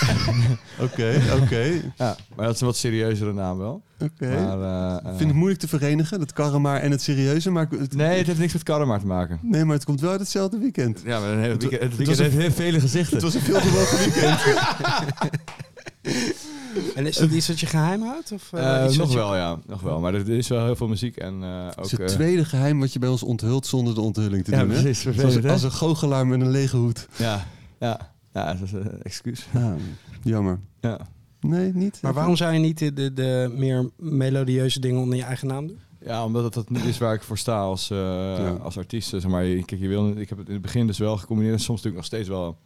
Oké, oké. Ja, maar dat is een wat serieuzere naam wel. Oké. Maar, eh, eh, Ik vind het moeilijk te verenigen, dat karremaar en het serieuze. Maar het, Nee, het heeft niks met Karremaar te maken. nee, maar het komt wel uit hetzelfde weekend. Ja, maar een hele Het- weekend, het het weekend was een- heeft heel vele gezichten. Het was een veelbewogen weekend. En is dat iets dat je geheim houdt? Of, eh, Eh, iets nog wat je- wel, ja. Nog wel. Maar er, is wel heel veel muziek en eh, Het ook... is het tweede geheim wat je bij ons onthult zonder de onthulling te ja, doen. hè? Zoals als een goochelaar met een lege hoed. Ja, ja. Ja, dat is een excuus. Ja, jammer. Ja. Nee, niet? Maar waarom zou je niet de, de, de meer melodieuze dingen onder je eigen naam doen? Ja, omdat het dat niet is waar ik voor sta als, eh, als artiest. Zeg maar, Je- kijk, je wil, ik heb het in het begin dus wel gecombineerd. Soms doe ik nog steeds wel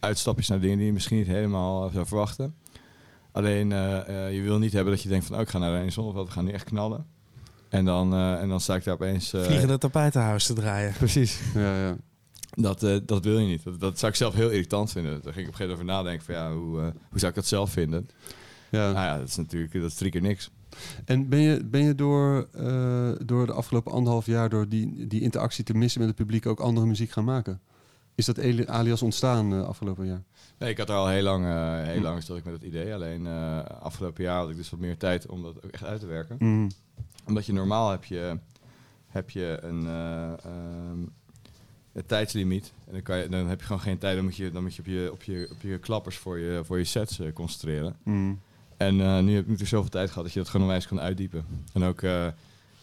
uitstapjes naar dingen die je misschien niet helemaal zou verwachten. Alleen, eh, eh, je wil niet hebben dat je denkt van... Oh, ik ga naar Zonneveld, we gaan nu echt knallen. En dan, eh, en dan sta ik daar opeens... eh, Vliegen de tapijtenhuis te draaien. Precies. Ja, ja. Dat, eh, dat wil je niet. Dat, dat zou ik zelf heel irritant vinden. Daar ging ik op een gegeven moment over nadenken van... Ja, hoe, eh, hoe zou ik dat zelf vinden? ja. Nou ja, dat is natuurlijk dat is drie keer niks. En ben je, ben je door, eh, door de afgelopen anderhalf jaar, door die, die interactie te missen met het publiek, ook andere muziek gaan maken? Is dat ali- alias ontstaan eh, afgelopen jaar? Nee, ik had er al heel lang, eh, heel lang stond ik met het idee. Alleen eh, afgelopen jaar had ik dus wat meer tijd om dat ook echt uit te werken. Mm. Omdat je normaal heb je, heb je een, eh, ehm, een tijdslimiet. En dan, kan je, dan heb je gewoon geen tijd. Dan moet je, dan moet je, op, je, op, je op je klappers voor je, voor je sets concentreren. Mm. En nu heb ik natuurlijk zoveel tijd gehad dat je dat gewoon onwijs kan uitdiepen. En ook,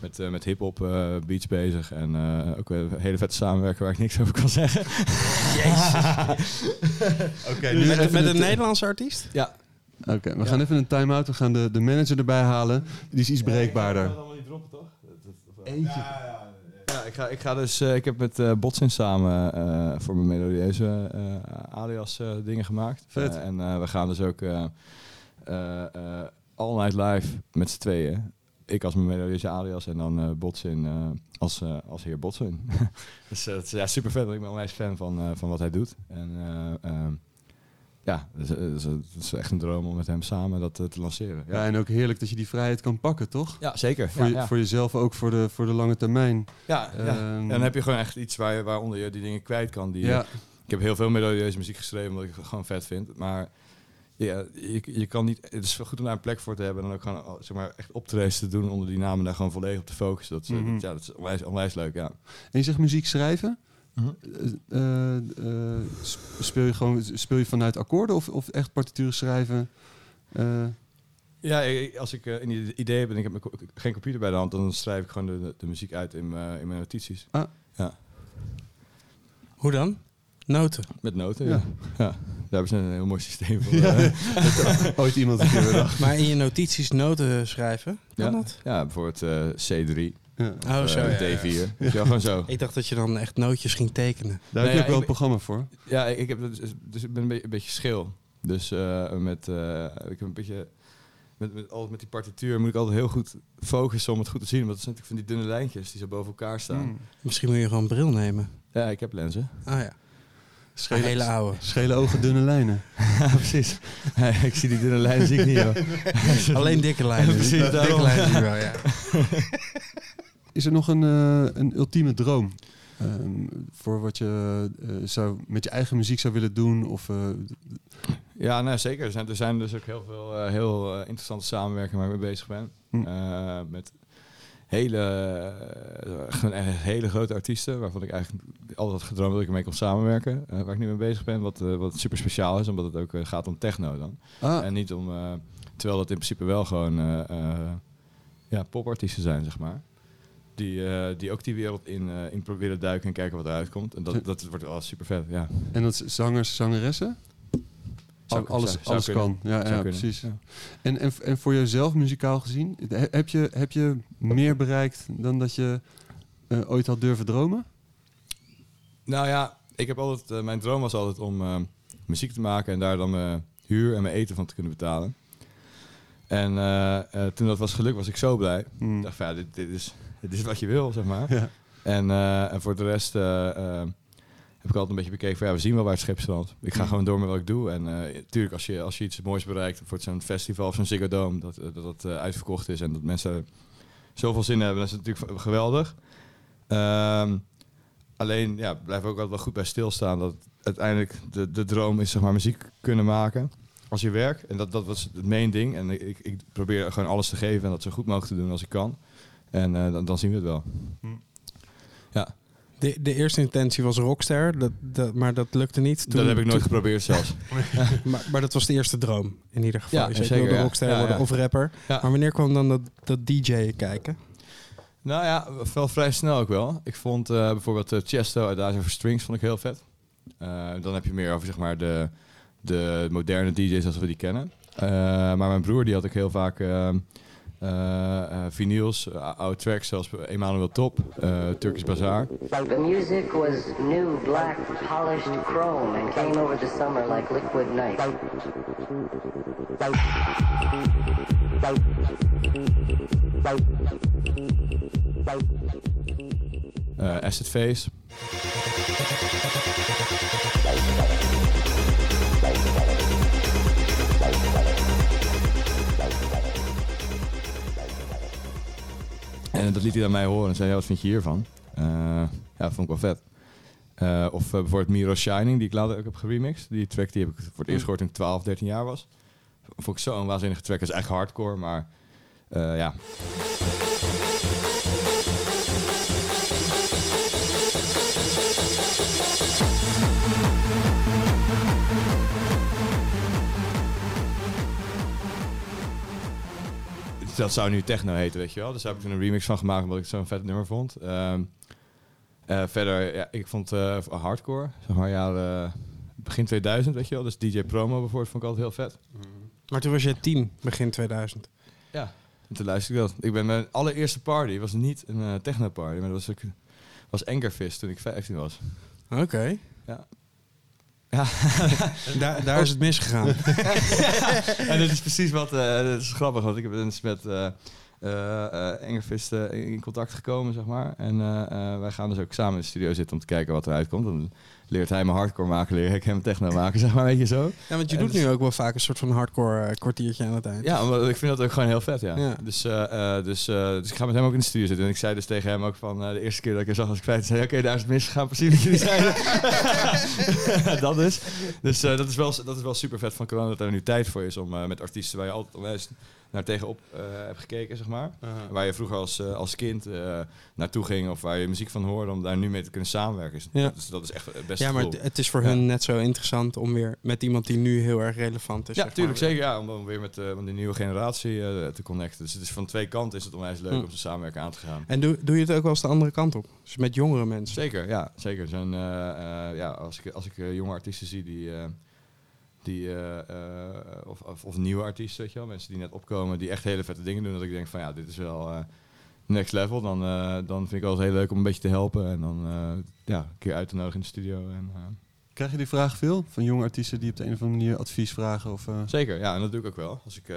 met, eh, met hip-hop eh, beats bezig. En eh, ook een hele vette samenwerking waar ik niks over kan zeggen. Oké, Met, even met een Nederlandse artiest? Ja. Oké, we gaan even een time-out. We gaan de, de manager erbij halen. Die is iets breekbaarder. allemaal niet droppen, toch? Eentje. Ja, ik ga, ik ga dus. eh, ik heb met eh Botsin samen eh, voor mijn melodieuze eh, alias eh, dingen gemaakt. Vet. En eh, we gaan dus ook eh, eh, eh, All Night Live met z'n tweeën. Ik als mijn melodieuze alias en dan eh Botsin eh, als, eh, als heer Botsin. dus het is ja, super vet. Ik ben onwijs fan van, van wat hij doet. En eh, ehm, ja, het is, het is- is echt een droom om met hem samen dat te lanceren. Ja, en ook heerlijk dat je die vrijheid kan pakken, toch? ja zeker. Voor, ja, je, ja. voor jezelf, ook voor de, voor de lange termijn. Ja, En dan heb je gewoon echt iets waar, waaronder je die dingen kwijt kan. Die, ja, Ik heb heel veel melodieuze muziek geschreven, omdat ik het gewoon vet vind. Maar ja, je, je kan niet, het is wel goed om daar een plek voor te hebben. En dan ook gewoon zeg maar, echt optredens te doen onder die namen. Daar gewoon volledig op te focussen. Dat, is, Mhm. dat- ja, dat is onwijs, onwijs leuk, ja. En je zegt muziek schrijven. Mhm. Eh, eh, sp- speel, je gewoon, speel je vanuit akkoorden of, of echt partituren schrijven? Eh, Ja, als ik een idee heb en ik heb co- geen computer bij de hand, dan schrijf ik gewoon de, de, muziek uit in, mijn- in mijn notities. Hoe dan? Noten. Met noten, Ja. ja. Daar hebben ze een heel mooi systeem voor. Ja. eh. ooit iemand een keer bedacht. Maar in je notities noten schrijven, kan ja. dat? ja, bijvoorbeeld eh, C3, Ja. Oh, zo. eh, ja, ja. D4. Ja. gewoon zo. Ik dacht dat je dan echt nootjes ging tekenen. Daar Nee, heb je ja, ook wel een programma voor. Ja, ik, heb dus, dus ik ben een beetje, een beetje schil. Dus eh, met, eh, ik heb een beetje met, met, altijd met die partituur moet ik altijd heel goed focussen om het goed te zien. Want het zijn natuurlijk van die dunne lijntjes die zo boven elkaar staan. Mm. Misschien moet je gewoon een bril nemen. Ja, ik heb lenzen. Ah ja, Schele, hele oude. schele ogen, dunne lijnen. ja, precies. ik zie die dunne lijnen zie ik niet, hoor. Alleen dikke lijnen. Precies, dikke daarom. lijnen zie je wel, ja. Is er nog een, eh, een ultieme droom? ehm, voor wat je eh, zou, met je eigen muziek zou willen doen? Of, eh, Ja, nou, zeker. Er zijn, er zijn dus ook heel veel heel interessante samenwerkingen waar ik mee bezig ben. Hm. Eh, met hele, eh, hele grote artiesten, waarvan ik eigenlijk altijd had gedroomd dat ik ermee kon samenwerken. eh, waar ik nu mee bezig ben, wat, eh, wat super speciaal is, omdat het ook gaat om techno dan. ah, En niet om, terwijl dat in principe wel gewoon ja, popartiesten zijn, zeg maar. Die, die ook die wereld in, in proberen duiken en kijken wat eruit komt. En dat, dat wordt wel super vet, ja. en dat zangers, zangeressen? Zou- alles zou- alles kan. Ja, ja precies. ja. En, en, en voor jezelf muzikaal gezien, he- heb je, heb je meer bereikt dan dat je eh, ooit had durven dromen? Nou ja, ik heb altijd, eh, mijn droom was altijd om eh, muziek te maken en daar dan mijn huur en mijn eten van te kunnen betalen. En eh, eh, toen dat was gelukt, was ik zo blij. Hmm. Ik dacht van ja, dit, dit, is, dit is wat je wil, zeg maar. Ja. En, eh, en voor de rest heb ik altijd een beetje bekeken van ja, we zien wel waar het schip strandt. Ik ga gewoon door met wat ik doe. En natuurlijk, als je, als je iets moois bereikt voor zo'n festival of zo'n Ziggo Dome, dat eh, dat, dat eh, uitverkocht is en dat mensen zoveel zin in hebben, dat is natuurlijk geweldig. Ehm, alleen, ja, blijf ook altijd wel goed bij stilstaan dat uiteindelijk de, de droom is zeg maar muziek kunnen maken als je werk. En dat, dat was het main ding. En ik, ik probeer gewoon alles te geven en dat zo goed mogelijk te doen als ik kan. En eh, dan, dan zien we het wel. De, de eerste intentie was rockster, dat, dat, maar dat lukte niet. Toen, dat heb ik nooit toen- geprobeerd zelfs. maar, maar dat was de eerste droom, in ieder geval. Ja, je zeker, wilde ja. worden of rapper. Maar wanneer kwam dan dat, dat DJ kijken? Nou ja, wel vrij snel ook wel. Ik vond eh, bijvoorbeeld eh, Chesto uit Days Over Strings vond ik heel vet. Eh, dan heb je meer over zeg maar de, de moderne DJ's zoals we die kennen. Maar mijn broer die had ik heel vaak eh, eh, eh, vinyls, eh, oude tracks zoals Emmanuel Top, eh Turkish Bazaar. The music was new, black, polished chrome and came over the summer like liquid night. eh, Acid Face. En dat liet hij aan mij horen en zei, ja, wat vind je hiervan? Eh, ja, dat vond ik wel vet. Eh, of eh, bijvoorbeeld Miro Shining, die ik later ook heb geremixed. Die track die heb ik voor het eerst gehoord toen ik 12, 13 jaar was. Vond ik zo'n waanzinnige track. Het is echt hardcore, maar eh, ja, dat zou nu techno heten, weet je wel. Dus daar heb ik toen een remix van gemaakt omdat ik zo'n vet nummer vond. Ehm, eh, verder, ja, ik vond eh, hardcore, zeg maar jaren begin 2000, weet je wel. Dus DJ Promo bijvoorbeeld vond ik altijd heel vet. Maar toen was je tien, begin 2000. En toen luisterde ik dat. Ik ben mijn allereerste party was niet een eh, techno party, maar dat was, was Angerfist toen ik 15 was. Oké. Ja. Ja. daar, daar is het misgegaan. en dat is precies wat, eh dat is grappig, want ik ben dus met eh eh, eh, Engerfist eh, in contact gekomen, zeg maar. En wij gaan dus ook samen in de studio zitten om te kijken wat eruit komt. Leert hij me hardcore maken, leer ik hem techno maken, zeg maar, weet je zo. Ja, want je doet dus- nu ook wel vaak een soort van hardcore eh, kwartiertje aan het eind. Ja, ik vind dat ook gewoon heel vet, ja. Ja. Dus, eh, eh, dus, dus ik ga met hem ook in de studio zitten. En ik zei dus tegen hem ook van de eerste keer dat ik hem zag als ik 15 zei, oké, daar is het misgegaan, precies wat jullie zeiden. dat dus. Dus eh, dat, is wel, dat is wel super vet van corona dat er nu tijd voor is om met artiesten waar je altijd naar tegenop eh hebt gekeken, zeg maar. Waar je vroeger als, eh, als kind eh, naartoe ging of waar je muziek van hoorde, om daar nu mee te kunnen samenwerken. Dus Ja. dat, is, dat is echt het beste Ja, maar het- is voor Ja. hun net zo interessant om weer met iemand die nu heel erg relevant is. Ja, zeg tuurlijk maar. zeker. Ja, om dan weer met eh, met de nieuwe generatie te connecten. Dus het is van twee kanten is het onwijs leuk Hm. om te samenwerken aan te gaan. En doe, doe je het ook wel eens de andere kant op? Dus met jongere mensen? Zeker, ja, zeker. Eh, ja, als ik, als ik jonge artiesten zie die, die eh, eh, of, of, of nieuwe artiesten, weet je wel, mensen die net opkomen, die echt hele vette dingen doen, dat ik denk van ja, dit is wel eh, next level. Dan, dan vind ik altijd heel leuk om een beetje te helpen en dan ja, een keer uit te nodigen in de studio. En, Krijg je die vraag veel van jonge artiesten die op de een of andere manier advies vragen? Of, Zeker, ja, en dat doe ik ook wel. Als ik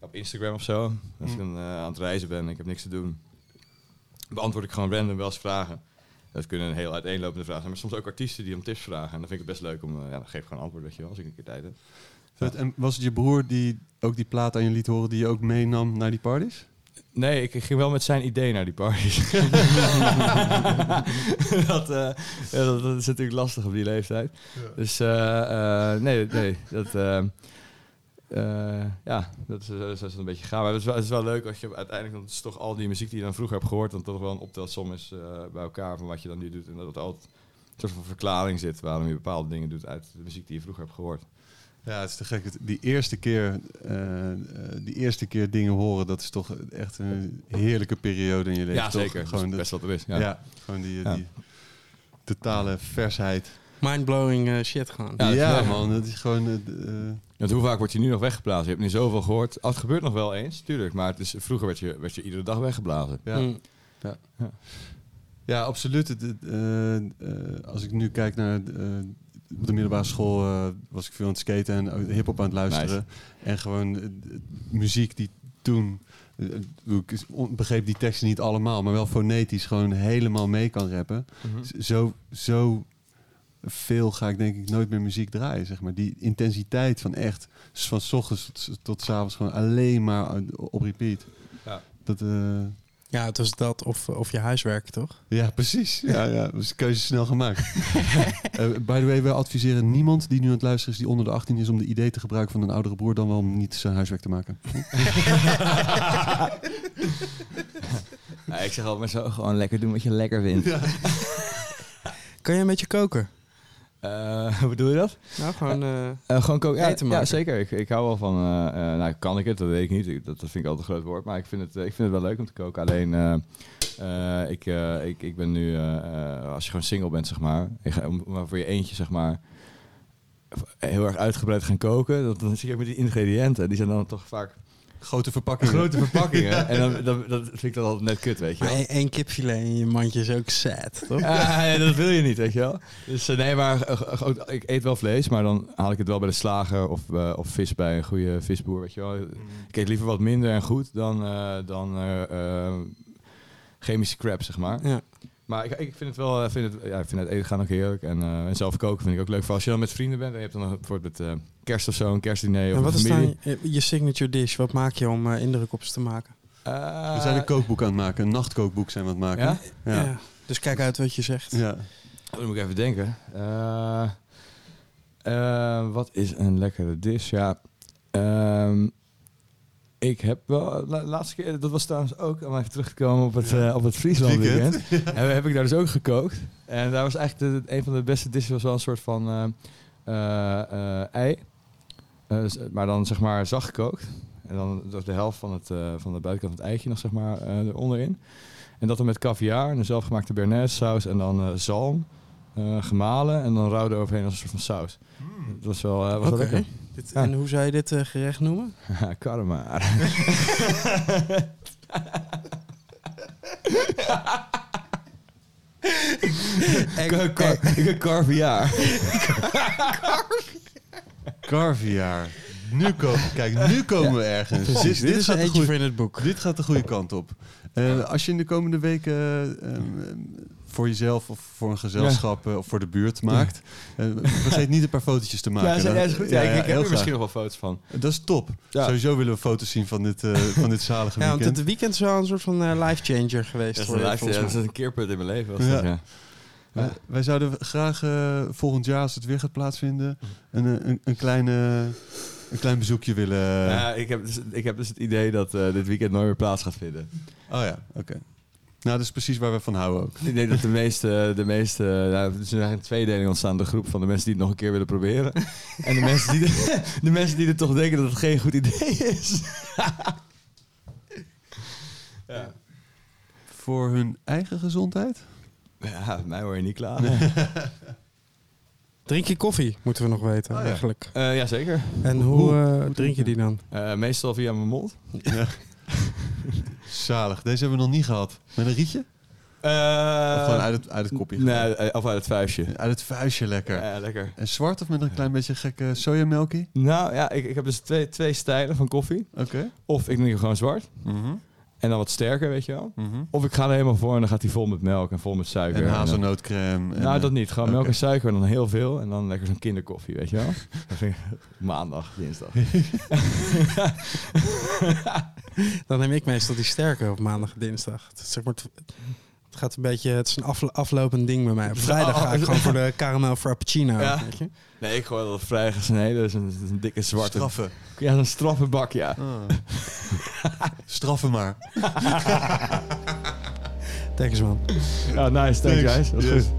op Instagram of zo, als ik Mm. eh, aan het reizen ben en ik heb niks te doen, beantwoord ik gewoon random wel eens vragen. Dat kunnen een heel uiteenlopende vragen zijn, maar soms ook artiesten die om tips vragen. En dan vind ik het best leuk om, eh, ja, dan geef ik gewoon antwoord, weet je wel, als ik een keer tijd heb. vet. En was het je broer die ook die plaat aan je liet horen die je ook meenam naar die parties? Nee, ik, ik ging wel met zijn idee naar die parties. dat, eh, dat, dat is natuurlijk lastig op die leeftijd. Dus eh, nee, nee, dat, eh, ja, dat is, dat is een beetje gaaf. Maar het is, wel, het is wel leuk als je uiteindelijk, dan is toch al die muziek die je dan vroeger hebt gehoord, dan toch wel een optelsom is eh, bij elkaar van wat je dan nu doet. En dat het altijd een soort van verklaring zit waarom je bepaalde dingen doet uit de muziek die je vroeger hebt gehoord. Ja, het is te gek. Die eerste keer, eh, die eerste keer dingen horen, dat is toch echt een heerlijke periode in je leven. ja, toch? zeker. Gewoon dat is best wat er is. ja. Ja. gewoon die, Ja. die totale versheid. Mindblowing eh, shit gewoon. Ja, Ja, dat is- man, dat is gewoon. eh, eh, Want hoe vaak word je nu nog weggeblazen? Je hebt nu zoveel gehoord. Ah, Het gebeurt nog wel eens, tuurlijk. Maar het is, vroeger werd je, werd je iedere dag weggeblazen. ja. Mm. Ja, absoluut. Het, het, eh, eh, als ik nu kijk naar eh, op de middelbare school, eh, was ik veel aan het skaten en hip-hop aan het luisteren. En gewoon muziek die toen. ik begreep die teksten niet allemaal, maar wel fonetisch gewoon helemaal mee kan rappen. Z- Zo, zo veel ga ik denk ik nooit meer muziek draaien, zeg maar. Die intensiteit van echt, van s ochtends tot, tot s avonds gewoon alleen maar eh, op repeat. Ja. Dat, eh, Ja, het was dat of, of je huiswerk, toch? ja, precies. Ja, ja. Dus de keuze snel gemaakt. Eh, by the way, wij adviseren niemand die nu aan het luisteren is die onder de 18 is om de idee te gebruiken van een oudere broer dan wel om niet zijn huiswerk te maken. Ja, ik zeg altijd maar zo, gewoon lekker doen wat je lekker vindt. Kan je een beetje koken? Eh, hoe bedoel je dat? Nou, gewoon... eh, Eh, gewoon koken. Ja, Eten ja, zeker. Ik, ik hou wel van. nou, kan ik het? Dat weet ik niet. Ik- dat, dat vind ik altijd een groot woord. Maar ik vind het, ik vind het wel leuk om te koken. Alleen, ik, ik, ik ben nu, als je gewoon single bent, zeg maar, maar voor je eentje, zeg maar, heel erg uitgebreid gaan koken. Dat, dan zie je ook met die ingrediënten. Die zijn dan toch vaak Grote verpakkingen. grote verpakkingen. en dan, dan, dat vind ik dat altijd net kut, weet je wel. één kipfilet in je mandje is ook sad, toch? Ja, dat wil je niet, weet je wel. Dus eh, nee, maar eh, ik eet wel vlees, maar dan haal ik het wel bij de slager of, eh, of vis bij een goede visboer, weet je wel. Ik eet liever wat minder en goed dan, eh, dan chemische crap, zeg maar. Ja. Maar ik, ik vind het wel, eh, vind het, ja, ik vind het eten gaan ook heerlijk. En, eh, en zelf koken vind ik ook leuk. Voor als je dan met vrienden bent en je hebt dan bijvoorbeeld eh, kerst of zo, een kerstdiner of En wat een is dan je, je signature dish? Wat maak je om indruk op ze te maken? Eh, We zijn een kookboek aan het maken, een nachtkookboek zijn we aan het maken. Ja? Ja. Ja. Dus kijk uit wat je zegt. Ja. Oh, Dan moet ik even denken. Eh, eh, wat is een lekkere dish? Ja, ehm, ik heb wel... La, laatste keer, dat was trouwens ook, om even terug te komen op het, Ja. eh, op het Friesland Weekend. En heb ik daar dus ook gekookt. En daar was eigenlijk de, een van de beste dishes was wel een soort van eh, eh, ei. Eh, s- maar dan zeg maar zacht gekookt. En dan dat de helft van, het, van de buitenkant van het eitje nog zeg maar eronder in. En dat dan met caviar, een zelfgemaakte bearnaise saus en dan zalm gemalen en dan rauw eroverheen als een soort van saus. Dat was wel, was wel Oké. lekker. Dit- Ja. En hoe zou je dit eh, gerecht noemen? Karma. Egg- Car- egg- Caviar. Carviaar. Nu komen, kijk, nu komen we ergens. Dit, is gaat eentje goeie- voor in het boek. Dit gaat de goede kant op. Eh, als je in de komende weken eh, ehm, voor jezelf of voor een gezelschap eh, of voor de buurt maakt, eh, vergeet niet een paar fotootjes te maken. Ja, ja, is goed. Ja, ik, ik heb er graag. misschien nog wel foto's van. Dat is top. Ja. Sowieso willen we foto's zien van dit, eh, van dit zalige Ja, want weekend. het weekend is wel een soort van eh, life changer geweest. Dat is, voor een, dat is een keerpunt in mijn leven. Was Ja. dat, ja. Wij- wij zouden graag eh, volgend jaar, als het weer gaat plaatsvinden, een, eh, een, een, kleine, een klein bezoekje willen. Ja, ik, heb dus, ik heb dus het idee dat eh, dit weekend nooit meer plaats gaat vinden. Oh ja, oké. Nou, dat is precies waar we van houden ook. Ik denk dat de meeste, de meeste nou, er is eigenlijk een tweedeling ontstaan. De groep van de mensen die het nog een keer willen proberen. En de mensen die, de, de mensen die er toch denken dat het geen goed idee is. ja. Voor hun eigen gezondheid? ja, mij hoor je niet klaar. Drink je koffie, moeten we nog weten Oh ja. eigenlijk. Eh, Jazeker. En hoe, Hoe- eh, hoe drink je die dan? Eh, meestal via mijn mond. Ja. Zalig. Deze hebben we nog niet gehad. Met een rietje? Of gewoon uit het, uit het kopje? Nee, eh, of uit het vuistje. Uit het vuistje lekker. Ja, lekker. En zwart of met een klein beetje gekke sojamelkie? Nou ja, ik, ik heb dus twee, twee stijlen van koffie. Oké. Of ik drink gewoon zwart. Mhm. En dan wat sterker, weet je wel. Mhm. Of ik ga er helemaal voor en dan gaat hij vol met melk en vol met suiker. En dan- hazelnootcrème. en, nou, eh, dat niet. Gewoon melk en suiker en dan heel veel. En dan lekker zo'n kinderkoffie, weet je wel. Dat vind ik maandag, dinsdag. Dan neem ik meestal die sterke op maandag en dinsdag. Het, is zeg maar, het, gaat een beetje, het is een aflo- aflopend ding bij mij. Op vrijdag ga ik gewoon voor de caramel frappuccino. Ja. Weet je? Nee, ik gooi dat vrij gesneden. Dus een, een dikke zwarte... Straffen. Ja, zo'n straffe bak, ja. Ah. Straffen maar. Thanks man. Ja, nice. Thanks, Thanks. guys. Dat is Yes. goed.